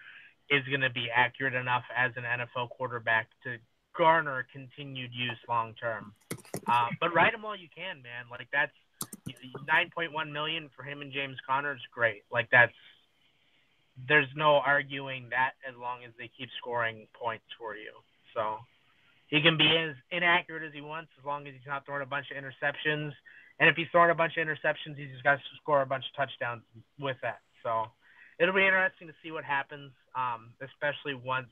is going to be accurate enough as an NFL quarterback to garner continued use long term. Uh, but ride him while you can, man. Like that's 9.1 million for him and James Conner is great. Like that's there's no arguing that as long as they keep scoring points for you. So he can be as inaccurate as he wants as long as he's not throwing a bunch of interceptions. And if he's throwing a bunch of interceptions, he's just got to score a bunch of touchdowns with that. So it'll be interesting to see what happens, um, especially once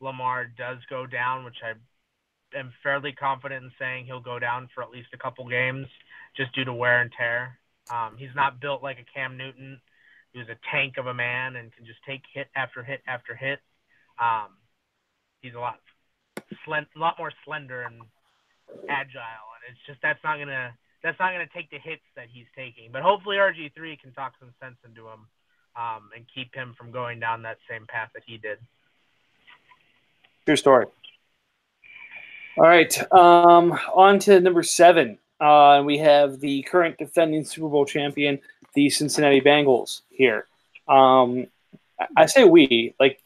Lamar does go down, which I am fairly confident in saying he'll go down for at least a couple games just due to wear and tear. Um, he's not built like a Cam Newton, who's a tank of a man and can just take hit after hit after hit. Um, he's a lot, a lot more slender and agile, and it's just that's not gonna that's not gonna take the hits that he's taking. But hopefully RG three can talk some sense into him um, and keep him from going down that same path that he did. True story. All right, um, on to number seven. Uh, we have the current defending Super Bowl champion, the Cincinnati Bengals, here. Um, I say we, like,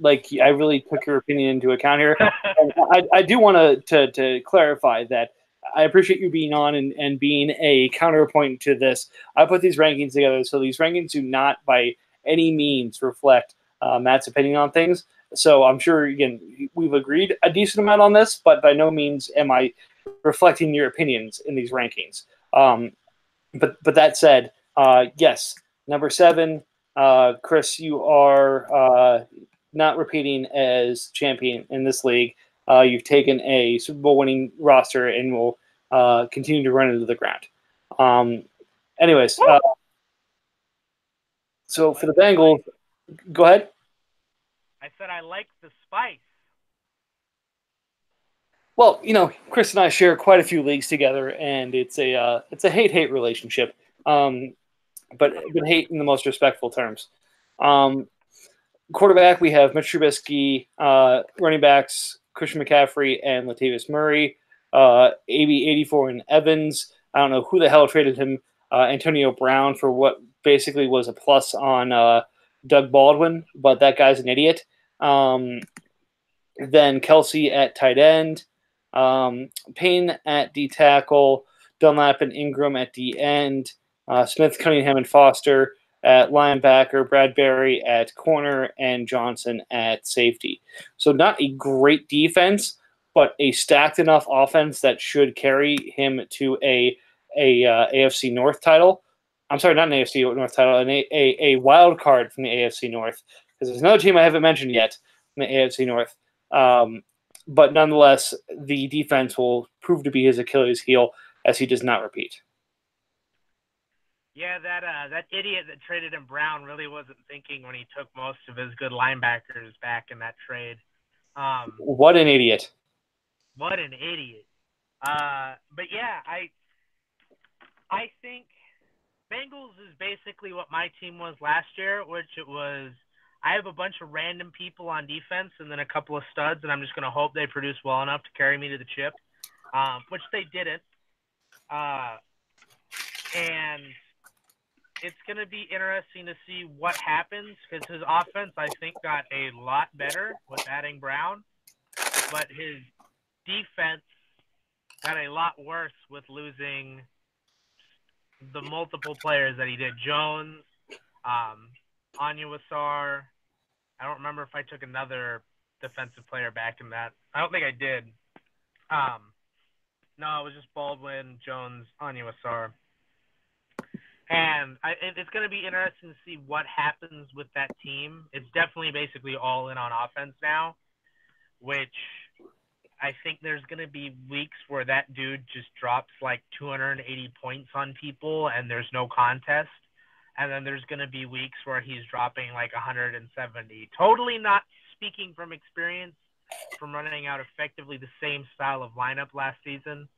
like I really took your opinion into account here. I, I do want to to clarify that I appreciate you being on and, and being a counterpoint to this. I put these rankings together, so these rankings do not by any means reflect uh, Matt's opinion on things. So I'm sure again we've agreed a decent amount on this, but by no means am I reflecting your opinions in these rankings. Um, but but that said, uh, yes, number seven, uh, Chris, you are uh, not repeating as champion in this league. Uh, you've taken a Super Bowl winning roster and will uh, continue to run into the ground. Um, anyways, uh, so for the Bengals, go ahead. I said I like the spice. Well, you know, Chris and I share quite a few leagues together, and it's a uh, it's a hate hate relationship, um, but but hate in the most respectful terms. Um, quarterback, we have Mitch Trubisky. Uh, running backs, Christian McCaffrey and Latavius Murray. Uh, AB eighty four and Evans. I don't know who the hell traded him. Uh, Antonio Brown for what basically was a plus on uh, Doug Baldwin, but that guy's an idiot. Um, then Kelce at tight end, um, Payne at D tackle, Dunlap and Ingram at D end, uh, Smith, Cunningham, and Foster at linebacker, Bradberry at corner, and Johnson at safety. So not a great defense, but a stacked enough offense that should carry him to a a uh, AFC North title. I'm sorry, not an AFC North title, an a, a, a wild card from the AFC North because there's another team I haven't mentioned yet in the AFC North. Um, but nonetheless, the defense will prove to be his Achilles heel as he does not repeat. Yeah, that uh, that idiot that traded him Brown really wasn't thinking when he took most of his good linebackers back in that trade. Um, what an idiot! What an idiot! Uh, but yeah, I I think Bengals is basically what my team was last year, which it was I have a bunch of random people on defense and then a couple of studs, and I'm just going to hope they produce well enough to carry me to the chip, um, which they didn't. Uh, and it's going to be interesting to see what happens because his offense, I think, got a lot better with adding Brown, but his defense got a lot worse with losing the multiple players that he did. Jones, um, Onwuasor, I don't remember if I took another defensive player back in that. I don't think I did. Um, no, it was just Baldwin, Jones, Onwuasor. And I, it's going to be interesting to see what happens with that team. It's definitely basically all in on offense now, which I think there's going to be weeks where that dude just drops like 280 points on people and there's no contest and then there's going to be weeks where he's dropping like 170. Totally not speaking from experience from running out effectively the same style of lineup last season.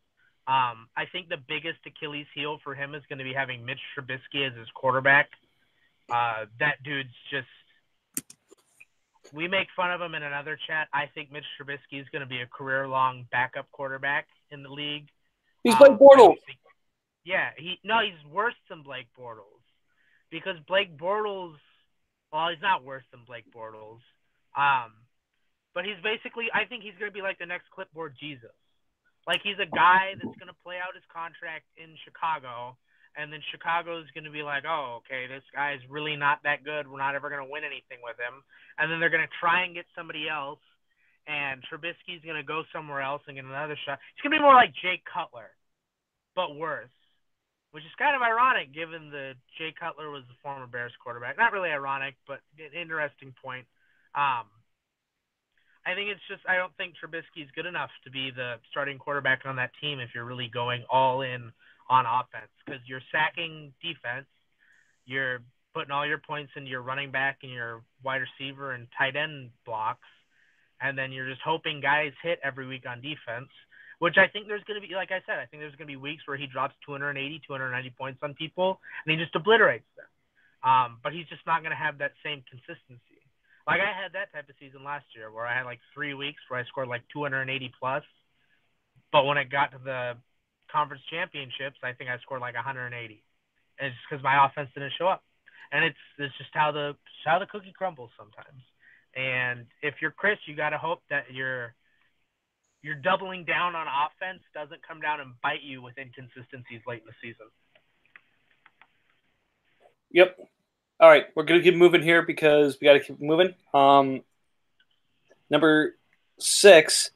Um, I think the biggest Achilles heel for him is going to be having Mitch Trubisky as his quarterback. Uh, that dude's just. We make fun of him in another chat. I think Mitch Trubisky is going to be a career-long backup quarterback in the league. He's Blake um, Bortles. Yeah, he no, he's worse than Blake Bortles because Blake Bortles. Well, he's not worse than Blake Bortles. Um, but he's basically. I think he's going to be like the next clipboard Jesus. Like he's a guy that's going to play out his contract in Chicago, and then Chicago's going to be like, oh, okay, this guy's really not that good. We're not ever going to win anything with him. And then they're going to try and get somebody else, and Trubisky's going to go somewhere else and get another shot. It's going to be more like Jay Cutler, but worse. Which is kind of ironic given that Jay Cutler was the former Bears quarterback. Not really ironic, but an interesting point. Um, I think it's just I don't think Trubisky's good enough to be the starting quarterback on that team if you're really going all in on offense because you're sacking defense, you're putting all your points into your running back and your wide receiver and tight end blocks, and then you're just hoping guys hit every week on defense. Which I think there's going to be, like I said, I think there's going to be weeks where he drops 280, 290 points on people and he just obliterates them. Um, but he's just not going to have that same consistency. Like I had that type of season last year where I had like three weeks where I scored like 280 plus, but when it got to the conference championships, I think I scored like 180. And it's because my offense didn't show up, and it's it's just how the how the cookie crumbles sometimes. And if you're Chris, you got to hope that your your doubling down on offense doesn't come down and bite you with inconsistencies late in the season. Yep, all right, we're gonna keep moving here because we got to keep moving. Um, number six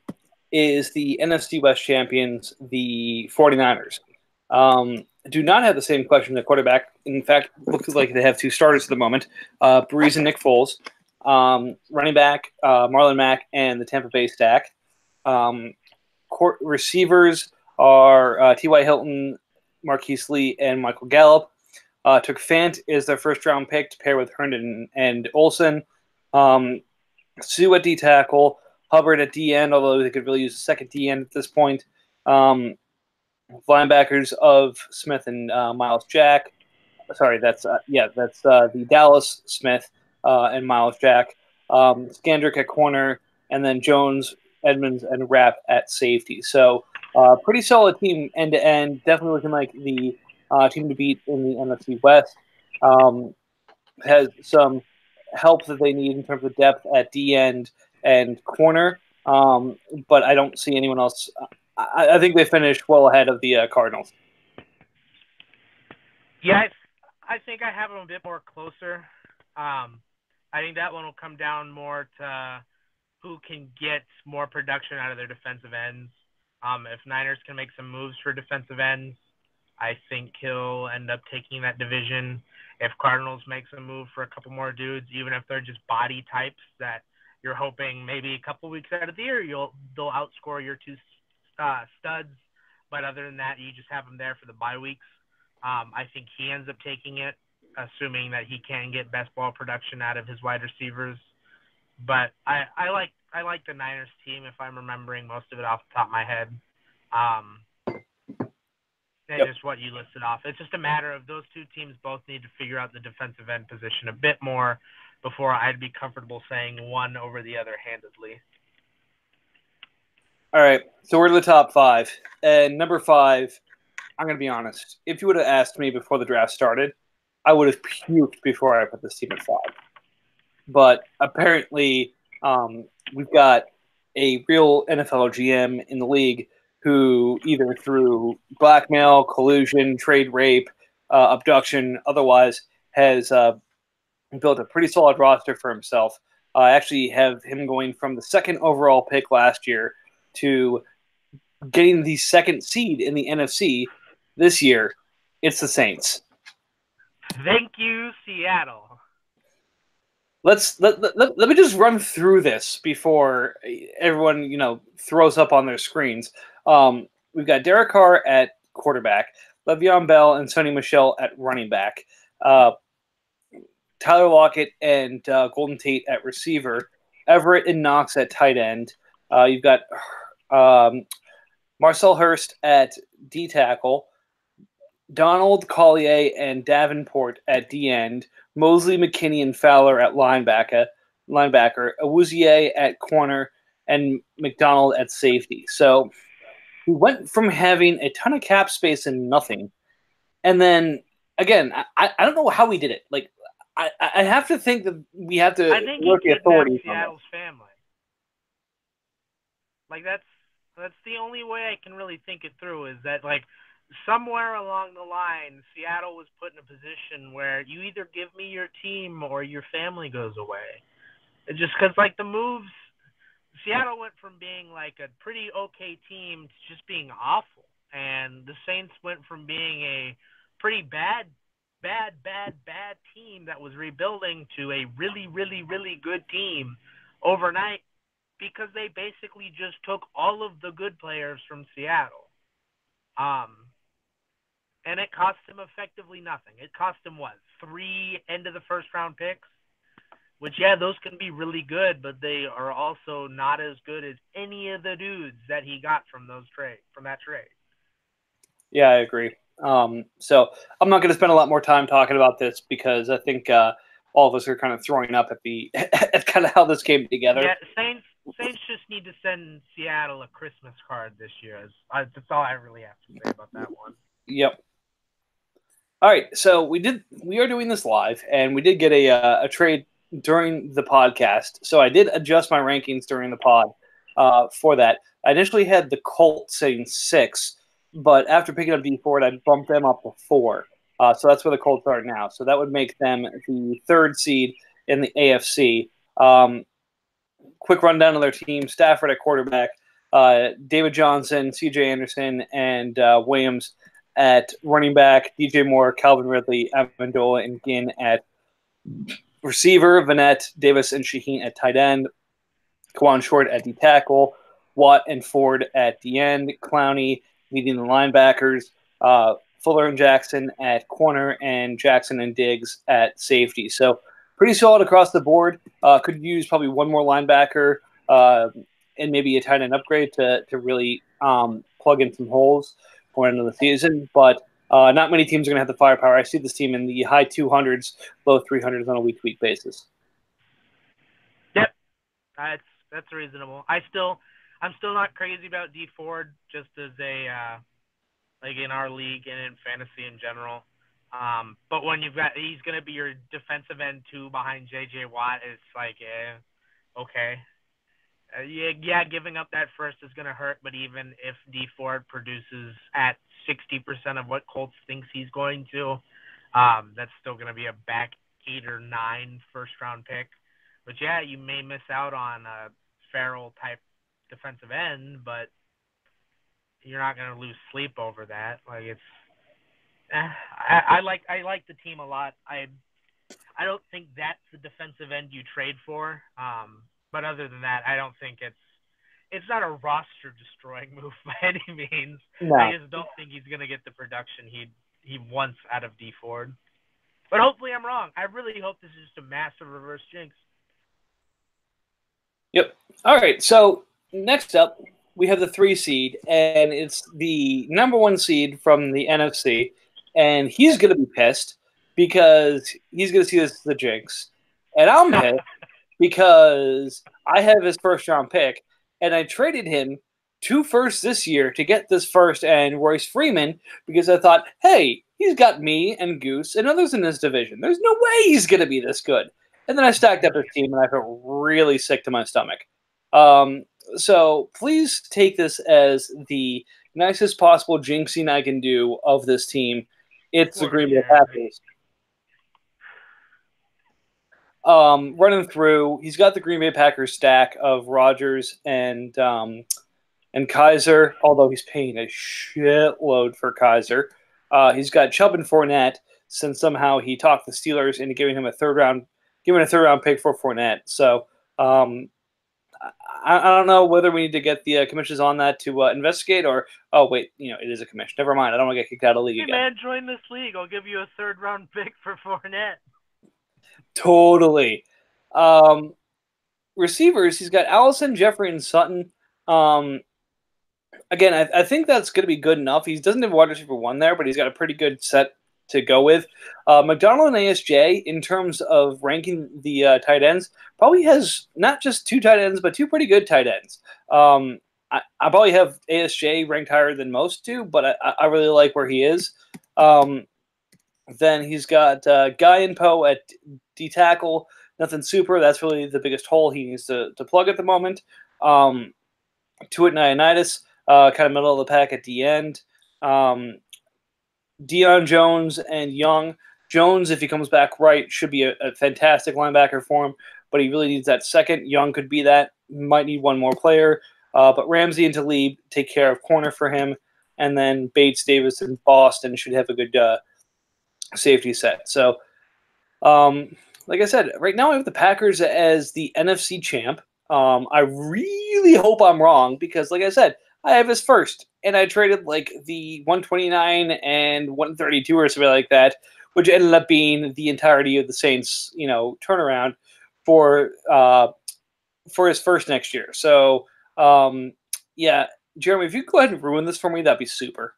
is the NFC West champions, the 49ers. Um, do not have the same question at quarterback. In fact, looks like they have two starters at the moment: uh, Brees and Nick Foles. Um, running back uh, Marlon Mack and the Tampa Bay stack. Um, court receivers are uh, T.Y. Hilton, Marquise Lee, and Michael Gallup. Uh, took Fant as their first round pick to pair with Herndon and Olsen. Um, Suh at D tackle, Hubbard at D end, although they could really use a second D end at this point. Um, linebackers of Smith and uh, Myles Jack. Sorry, that's uh, yeah, that's uh, the Dallas Smith uh, and Myles Jack. Um, Scandrick at corner, and then Jones, Edmonds, and Rapp at safety. So, uh, pretty solid team end to end. Definitely looking like the uh, team to beat in the NFC West. Um, has some help that they need in terms of depth at D end and corner, um, but I don't see anyone else. I, I, think they finished well ahead of the uh, Cardinals. Yeah, I, I, think I have them a bit more closer. Um, I think that one will come down more to who can get more production out of their defensive ends. Um, if Niners can make some moves for defensive ends, I think he'll end up taking that division. If Cardinals makes a move for a couple more dudes, even if they're just body types that you're hoping maybe a couple weeks out of the year you'll they'll outscore your two uh, studs. But other than that, you just have them there for the bye weeks. Um, I think he ends up taking it, assuming that he can get best ball production out of his wide receivers. But I, I like I like the Niners team if I'm remembering most of it off the top of my head. Um, and yep. just what you listed off. It's just a matter of those two teams both need to figure out the defensive end position a bit more before I'd be comfortable saying one over the other handedly. All right, so we're to the top five, and number five. I'm going to be honest. If you would have asked me before the draft started, I would have puked before I put this team at five. But apparently, um, we've got a real NFL GM in the league who either through blackmail, collusion, trade rape, uh, abduction, otherwise has uh, built a pretty solid roster for himself. I actually have him going from the second overall pick last year to getting the second seed in the NFC this year. It's the Saints. Thank you, Seattle. Let's let, let, let me just run through this before everyone you know throws up on their screens. Um, we've got Derek Carr at quarterback, Le'Veon Bell and Sony Michel at running back, uh, Tyler Lockett and uh, Golden Tate at receiver, Everett and Knox at tight end. Uh, you've got um, Marcel Hurst at D tackle, Donald Collier and Davenport at D end, Mosley, McKinney, and Fowler at linebacker, linebacker, Awuzie at corner, and McDonald at safety. So we went from having a ton of cap space and nothing, and then again, I, I don't know how we did it. Like I, I have to think that we have to I think work the authorities on Seattle's family. Like that's that's the only way I can really think it through is that like somewhere along the line Seattle was put in a position where you either give me your team or your family goes away. Just cuz like the moves Seattle went from being like a pretty okay team to just being awful and the Saints went from being a pretty bad bad bad bad team that was rebuilding to a really really really good team overnight because they basically just took all of the good players from Seattle. Um, and it cost him effectively nothing. It cost him what three end of the first round picks, which yeah, those can be really good, but they are also not as good as any of the dudes that he got from those trade from that trade. Yeah, I agree. Um, so I'm not going to spend a lot more time talking about this because I think uh, all of us are kind of throwing up at the at kind of how this came together. Yeah, Saints Saints just need to send Seattle a Christmas card this year. That's all I really have to say about that one. Yep. All right, so we did we are doing this live, and we did get a uh, a trade during the podcast. So I did adjust my rankings during the pod uh, for that. I initially had the Colts saying six, but after picking up Dee Ford, I bumped them up to four. Uh, so that's where the Colts are now. So that would make them the third seed in the AFC. Um, quick rundown of their team: Stafford at quarterback, uh, David Johnson, C.J. Anderson, and uh, Williams at running back, DJ Moore, Calvin Ridley, Amendola, and Ginn at receiver, Vannett, Davis, and Shaheen at tight end, Kawann Short at the tackle, Watt and Ford at the end, Clowney leading the linebackers, uh, Fuller and Jackson at corner, and Jackson and Diggs at safety. So pretty solid across the board. Uh, could use probably one more linebacker uh, and maybe a tight end upgrade to, to really um, plug in some holes for end of the season. But uh, not many teams are going to have the firepower. I see this team in the high 200s, low 300s on a week to week basis. Yep, that's that's reasonable. I still, I'm still not crazy about Dee Ford just as a uh, like in our league and in fantasy in general. Um, but when you've got he's going to be your defensive end two behind J.J. Watt, it's like, yeah, okay. Uh, yeah, yeah, giving up that first is going to hurt, but even if Dee Ford produces at 60% of what Colts thinks he's going to, um, that's still going to be a back eight or nine first round pick. But yeah, you may miss out on a Ferrell type defensive end, but you're not going to lose sleep over that. Like it's, eh, I, I like I like the team a lot. I I don't think that's the defensive end you trade for. Um, but other than that, I don't think it's it's not a roster destroying move by any means. No. I just don't think he's gonna get the production he he wants out of Dee Ford. But hopefully I'm wrong. I really hope this is just a massive reverse jinx. Yep. All right. So next up, we have the three seed, and it's the number one seed from the NFC, and he's going to be pissed because he's going to see this as the jinx, and I'm pissed because I have his first round pick, and I traded him two firsts this year to get this first and Royce Freeman because I thought, hey, he's got me and Goose and others in this division. There's no way he's going to be this good. And then I stacked up his team, and I felt really sick to my stomach. Um, so please take this as the nicest possible jinxing I can do of this team. It's the Green Bay Packers. Um, running through, he's got the Green Bay Packers stack of Rodgers and um, and Kizer, although he's paying a shitload for Kizer. Uh, he's got Chubb and Fournette, since somehow he talked the Steelers into giving him a third round, giving a third round pick for Fournette. So um, I, I, don't know whether we need to get the uh, commissions on that to uh, investigate, or oh wait, you know it is a commission. Never mind. I don't want to get kicked out of the league Hey again. man, join this league. I'll give you a third round pick for Fournette. Totally. Um, receivers, he's got Allison, Jeffery, and Sutton. Um, again, I, I think that's going to be good enough. He doesn't have wide receiver one there, but he's got a pretty good set to go with. Uh, Macdonald and ASJ, in terms of ranking the uh, tight ends, probably has not just two tight ends, but two pretty good tight ends. Um, I, I, probably have ASJ ranked higher than most do, but I, I really like where he is. Um, then he's got uh, Guy and Poe at D tackle. Nothing super. That's really the biggest hole he needs to, to plug at the moment. Um, Tuitt Ioannidis, uh, kind of middle of the pack at the end. Um, Deion Jones and Young. Jones, if he comes back right, should be a, a, back linebacker for him, but he really needs that second. Young could be that. Might need one more player. Uh, but Ramsey and Talib take care of corner for him. And then Bates, Davis, and Boston should have a good uh, safety set. So, um, like I said, right now I have the Packers as the NFC champ. Um, I really hope I'm wrong because, like I said, I have his first, and I traded like the 129 and 132 or something like that, which ended up being the entirety of the Saints, you know, turnaround for uh, for his first next year. So, um, yeah, Jeremy, if you go ahead and ruin this for me, that'd be super.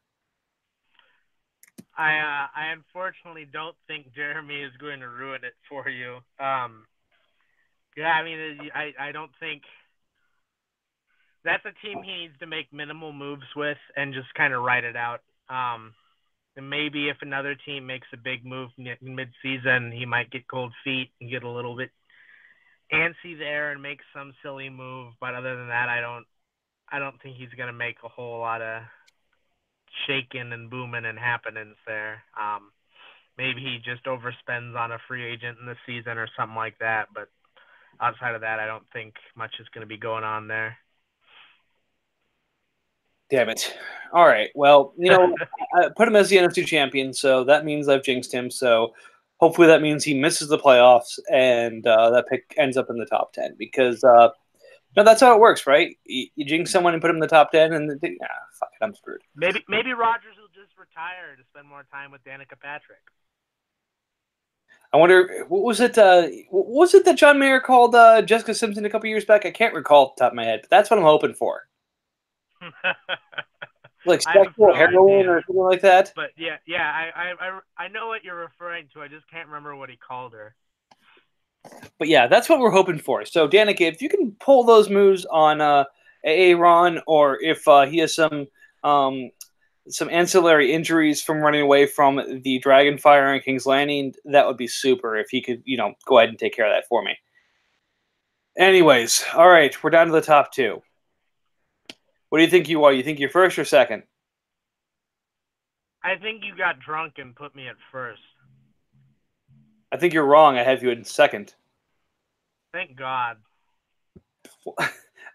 I uh, I unfortunately don't think Jeremy is going to ruin it for you. Um, yeah, I mean, I I don't think that's a team he needs to make minimal moves with and just kind of ride it out. Um, and maybe if another team makes a big move mid-season, he might get cold feet and get a little bit antsy there and make some silly move. But other than that, I don't, I don't think he's gonna make a whole lot of shaking and booming and happenings there. Um, maybe he just overspends on a free agent in the season or something like that. But outside of that, I don't think much is going to be going on there. Damn it. All right. Well, you know, I put him as the NFC champion, so that means I've jinxed him. So hopefully that means he misses the playoffs and uh, that pick ends up in the top 10 because uh, no, that's how it works, right? You, you jinx someone and put them in the top 10 and the, ah, fuck it, I'm screwed. Maybe maybe Rodgers will just retire to spend more time with Danica Patrick. I wonder what was it? Uh, what was it that John Mayer called uh, Jessica Simpson a couple years back? I can't recall off the top of my head, but that's what I'm hoping for. like sexual no heroin idea. or something like that. But yeah, yeah, I, I, I know what you're referring to. I just can't remember what he called her. But yeah, that's what we're hoping for. So Danica, if you can pull those moves on uh, Aaron, or if uh, he has some um, some ancillary injuries from running away from the Dragonfire and King's Landing, that would be super. If he could, you know, go ahead and take care of that for me. Anyways, all right, we're down to the top two. What do you think you are? You think you're first or second? I think you got drunk and put me at first. I think you're wrong. I have you in second. Thank God.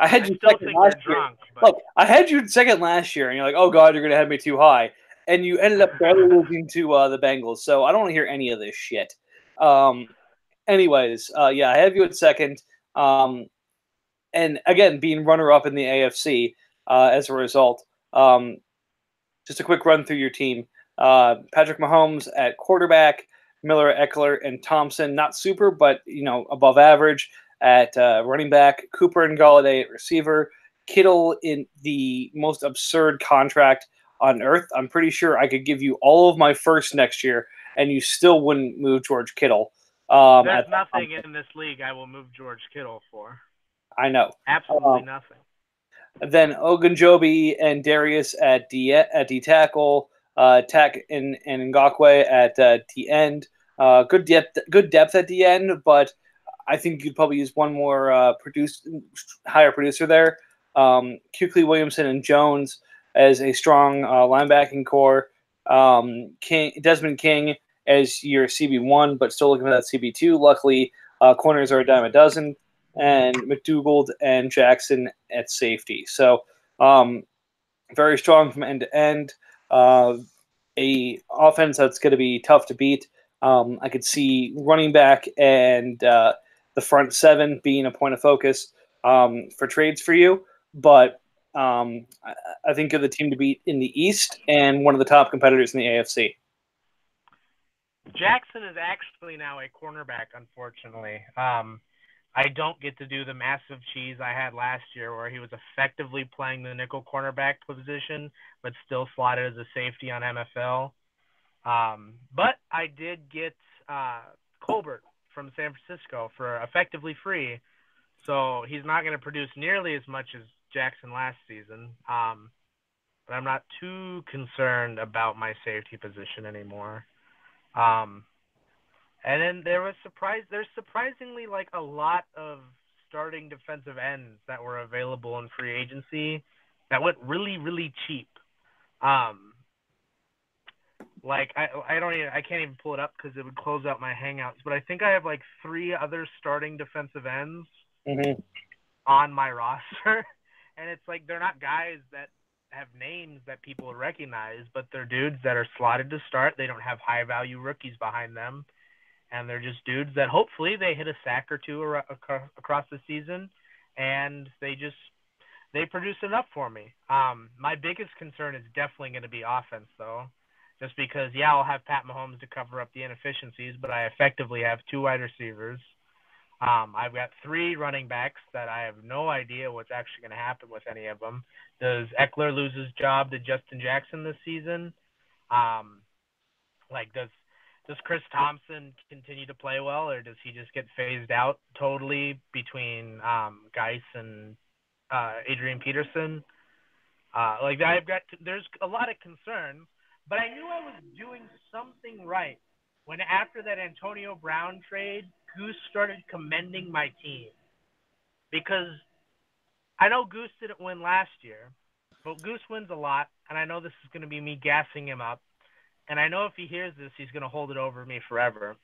I had you second last year. Drunk, but... Look, I had you second last year, and you're like, "Oh God, you're gonna have me too high," and you ended up barely losing to uh, the Bengals. So I don't want to hear any of this shit. Um, anyways, uh, yeah, I have you at second. Um, and again, being runner up in the AFC, uh, as a result. Um, just a quick run through your team. Uh, Patrick Mahomes at quarterback, Miller, Ekeler, and Thompson, not super, but you know above average at uh, running back. Cooper and Golladay at receiver. Kittle in the most absurd contract on earth. I'm pretty sure I could give you all of my first next year, and you still wouldn't move George Kittle. Um, There's nothing in this league I will move George Kittle for. I know. Absolutely um, nothing. Then Ogunjobi and Dareus at D at D tackle, uh, Tech and and Ngakoue at uh, the end. Uh, good depth, good depth at the end, but I think you'd probably use one more uh, produce higher producer there. Um, Kuechly, Williamson, and Jones as a strong uh, linebacking core. Um, King, Desmond King as your CB one, but still looking for that CB two. Luckily, uh, corners are a dime a dozen and McDougald and Jackson at safety. So um, very strong from end to end. Uh, a offense that's going to be tough to beat. Um, I could see running back and uh, the front seven being a point of focus um, for trades for you, but um, I, I, think you're the team to beat in the East and one of the top competitors in the AFC. Jackson is actually now a cornerback, unfortunately. Um, I don't get to do the massive cheese I had last year where he was effectively playing the nickel cornerback position, but still slotted as a safety on MFL. Um, but I did get uh, Colbert from San Francisco for effectively free. So he's not going to produce nearly as much as Jackson last season. Um, but I'm not too concerned about my safety position anymore. Um, and then there was surprise. There's surprisingly like a lot of starting defensive ends that were available in free agency that went really really cheap. Um, like I I don't even I can't even pull it up because it would close out my Hangouts. But I think I have like three other starting defensive ends Mm-hmm. on my roster, and it's like they're not guys that have names that people would recognize, but they're dudes that are slotted to start. They don't have high value rookies behind them, and they're just dudes that hopefully they hit a sack or two ar- ac- across the season, and they just they produce enough for me. Um, my biggest concern is definitely going to be offense, though, just because yeah, I'll have Pat Mahomes to cover up the inefficiencies, but I effectively have two wide receivers. Um, I've got three running backs that I have no idea what's actually going to happen with any of them. Does Ekeler lose his job to Justin Jackson this season? Um, like, does does Chris Thompson continue to play well, or does he just get phased out totally between um, Guice and uh, Adrian Peterson? Uh, like, I've got there's a lot of concerns, but I knew I was doing something right when after that Antonio Brown trade, Goose started commending my team because I know Goose didn't win last year, but Goose wins a lot, and I know this is going to be me gassing him up, and I know if he hears this, he's going to hold it over me forever.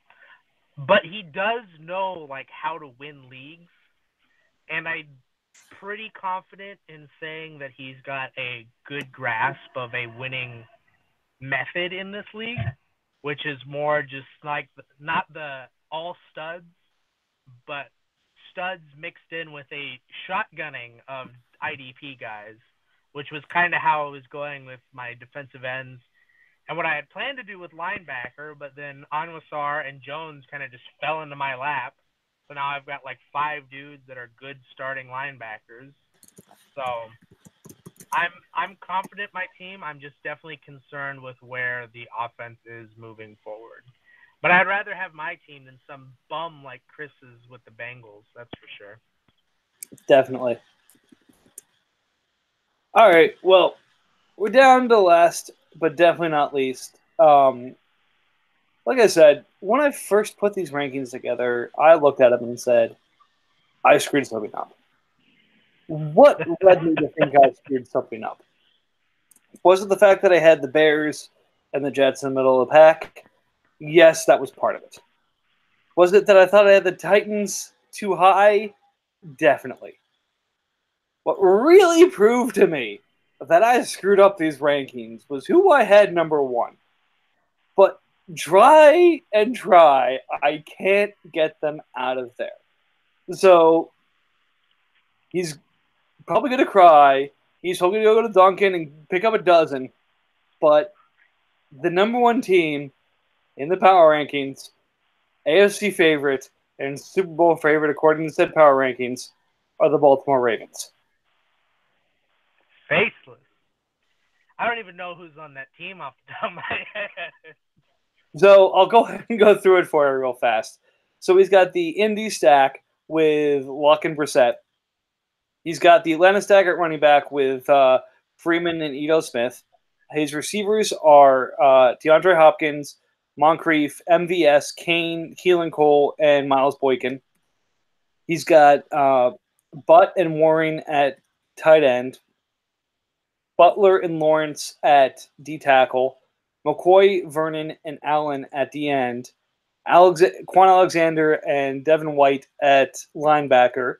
But he does know like how to win leagues, and I'm pretty confident in saying that he's got a good grasp of a winning method in this league which is more just like not the all studs, but studs mixed in with a shotgunning of IDP guys, which was kind of how I was going with my defensive ends and what I had planned to do with linebacker, but then Onwuasor and Jones kind of just fell into my lap. So now I've got like five dudes that are good starting linebackers. So I'm I'm confident my team. I'm just definitely concerned with where the offense is moving forward. But I'd rather have my team than some bum like Chris's with the Bengals. That's for sure. Definitely. All right. Well, we're down to last, but definitely not least. Um, like I said, when I first put these rankings together, I looked at them and said, I screwed something up. What led me to think I screwed something up? Was it the fact that I had the Bears and the Jets in the middle of the pack? Yes, that was part of it. Was it that I thought I had the Titans too high? Definitely. What really proved to me that I screwed up these rankings was who I had number one. But try and try, I can't get them out of there. So he's probably going to cry. He's probably going to go to Dunkin' and pick up a dozen. But the number one team in the power rankings, AFC favorite and Super Bowl favorite according to said power rankings, are the Baltimore Ravens. Faceless. I don't even know who's on that team off the top of my head. So I'll go ahead and go through it for you real fast. So he's got the Indy stack with Luck and Brissett. He's got the Atlanta stack at running back with uh, Freeman and Ito Smith. His receivers are uh, DeAndre Hopkins, Moncrief, MVS, Kane, Keelan Cole, and Miles Boykin. He's got uh, Butt and Warren at tight end, Butler and Lawrence at D tackle, McCoy, Vernon, and Allen at the end, Alex- Kwon Alexander and Devin White at linebacker,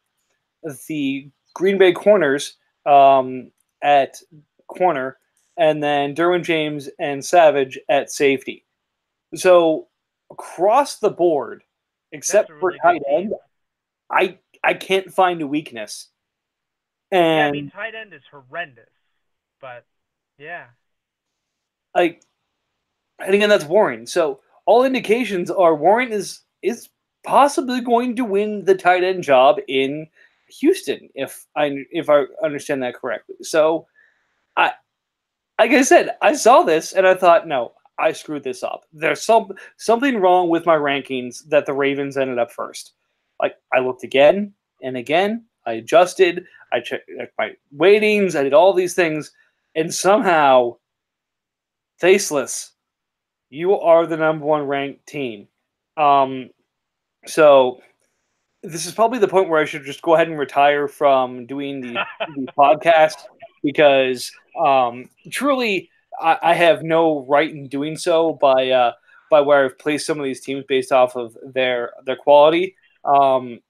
the Green Bay corners um, at corner, and then Derwin James and Savage at safety. So across the board, except a for tight end, I I can't find a weakness. Yeah, And I mean, tight end is horrendous, but yeah, like and again that's Warren. So all indications are Warren is is possibly going to win the tight end job in Houston, if I if I understand that correctly. So, I like I said, I saw this and I thought, no, I screwed this up. There's some something wrong with my rankings that the Ravens ended up first. Like I looked again and again, I adjusted, I checked my weightings, I did all these things, and somehow, faceless, you are the number one ranked team. Um, so this is probably the point where I should just go ahead and retire from doing the, the podcast because um, truly I, I, have no right in doing so by uh, by where I've placed some of these teams based off of their their quality. Um,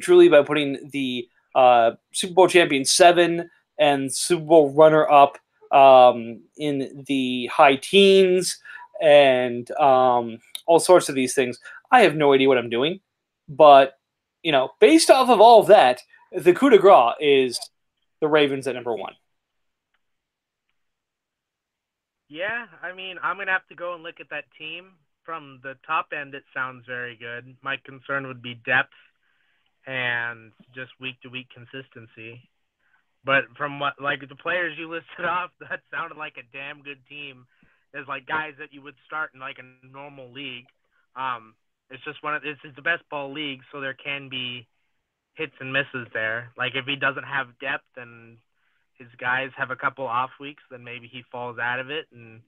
truly, by putting the uh, Super Bowl champion seven and Super Bowl runner up um, in the high teens and um, all sorts of these things. I have no idea what I'm doing, but you know, based off of all of that, the coup de grace is the Ravens at number one. Yeah, I mean, I'm gonna have to go and look at that team from the top end. It sounds very good. My concern would be depth and just week to week consistency. But from what like the players you listed off, that sounded like a damn good team. There's like guys that you would start in like a normal league. Um, it's just one of is the best ball league, so there can be hits and misses there. Like if he doesn't have depth and his guys have a couple off weeks, then maybe he falls out of it, and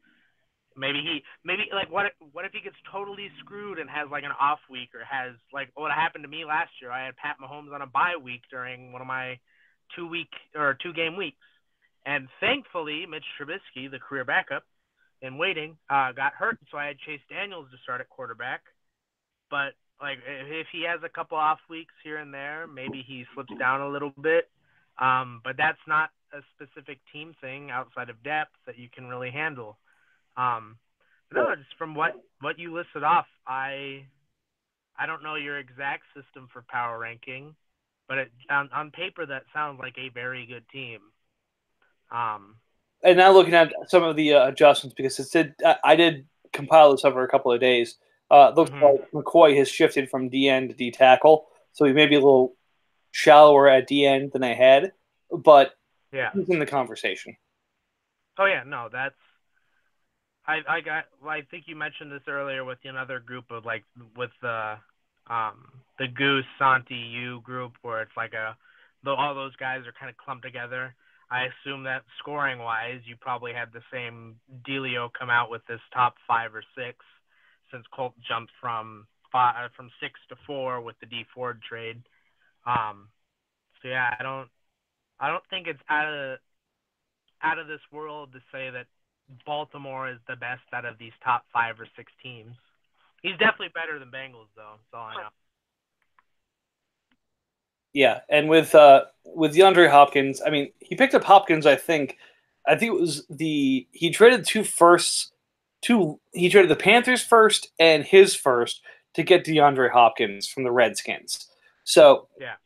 maybe he maybe like what what if he gets totally screwed and has like an off week or has like what happened to me last year? I had Pat Mahomes on a bye week during one of my two week or two game weeks, and thankfully Mitch Trubisky, the career backup in waiting, uh, got hurt, so I had Chase Daniels to start at quarterback. But like if he has a couple off weeks here and there, maybe he slips down a little bit. Um, but that's not a specific team thing outside of depth that you can really handle. Um, no, just from what what you listed off, I I don't know your exact system for power ranking, but it, on on paper that sounds like a very good team. Um, and now looking at some of the uh, adjustments because it did I did compile this over a couple of days. Uh, looks mm-hmm. like McCoy has shifted from D end to D tackle, so he may be a little shallower at D end than I had, but yeah, he's in the conversation. Oh yeah, no, that's I I got well, I think you mentioned this earlier with another group of like with the um the Goose Santi U group where it's like a though all those guys are kind of clumped together. I assume that scoring wise, you probably had the same dealio come out with this top five or six, since Colt jumped from five from six to four with the Dee Ford trade. Um, so yeah, I don't I don't think it's out of out of this world to say that Baltimore is the best out of these top five or six teams. He's definitely better than Bengals, though. That's all I know. Yeah, and with uh, with DeAndre Hopkins, I mean, he picked up Hopkins. I think, I think it was the he traded two firsts, two he traded the Panthers first and his first to get DeAndre Hopkins from the Redskins. So yeah,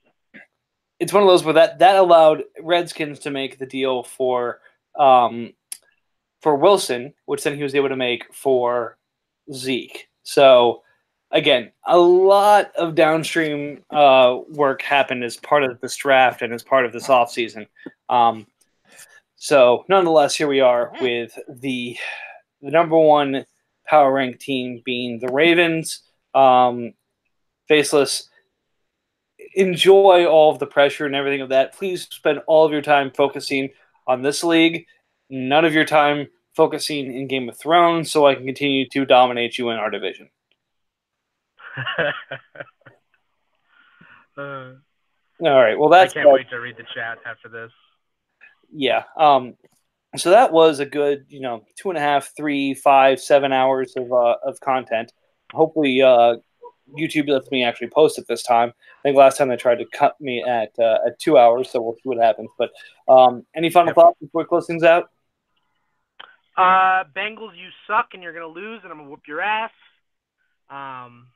it's one of those where that that allowed Redskins to make the deal for um, for Wilson, which then he was able to make for Zeke. So again, a lot of downstream uh, work happened as part of this draft and as part of this offseason. Um, so nonetheless, here we are with the the number one power rank team being the Ravens. Um, faceless enjoy all of the pressure and everything of that. Please spend all of your time focusing on this league, none of your time focusing in Game of Thrones, so I can continue to dominate you in our division. uh, all right. Well, that's. I can't wait to read the chat after this. Yeah. Um. So that was a good, you know, two and a half, three, five, seven hours of uh, of content. Hopefully, uh, YouTube lets me actually post it this time. I think last time they tried to cut me at uh, at two hours, so we'll see what happens. But um, any final yep. thoughts before we close things out? Uh, Bengals, you suck, and you're gonna lose, and I'm gonna whoop your ass. Um,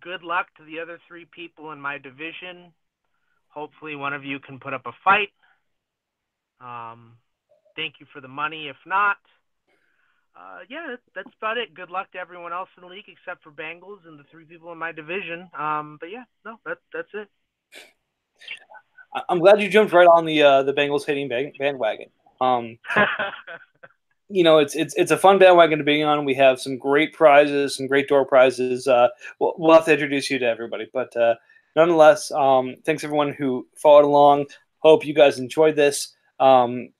good luck to the other three people in my division. Hopefully, one of you can put up a fight. Um, thank you for the money. If not, uh, yeah, that's about it. Good luck to everyone else in the league except for Bengals and the three people in my division. Um, but yeah, no, that that's it. I'm glad you jumped right on the uh, the Bengals hitting bandwagon. Um, you know, it's it's it's a fun bandwagon to be on. We have some great prizes, some great door prizes. Uh, we'll, we'll have to introduce you to everybody, but uh, nonetheless, um, thanks everyone who followed along. Hope you guys enjoyed this. Um,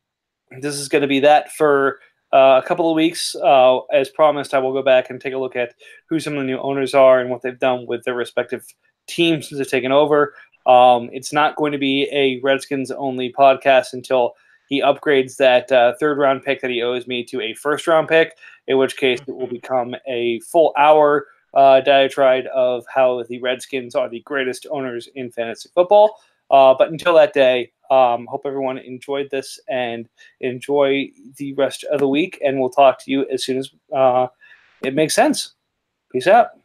this is going to be that for uh, a couple of weeks. Uh, as promised, I will go back and take a look at who some of the new owners are and what they've done with their respective teams since they've taken over. Um, it's not going to be a Redskins only podcast until he upgrades that uh, third round pick that he owes me to a first round pick, in which case it will become a full hour uh, diatribe of how the Redskins are the greatest owners in fantasy football. Uh, but until that day, um, hope everyone enjoyed this and enjoy the rest of the week. And we'll talk to you as soon as uh, it makes sense. Peace out.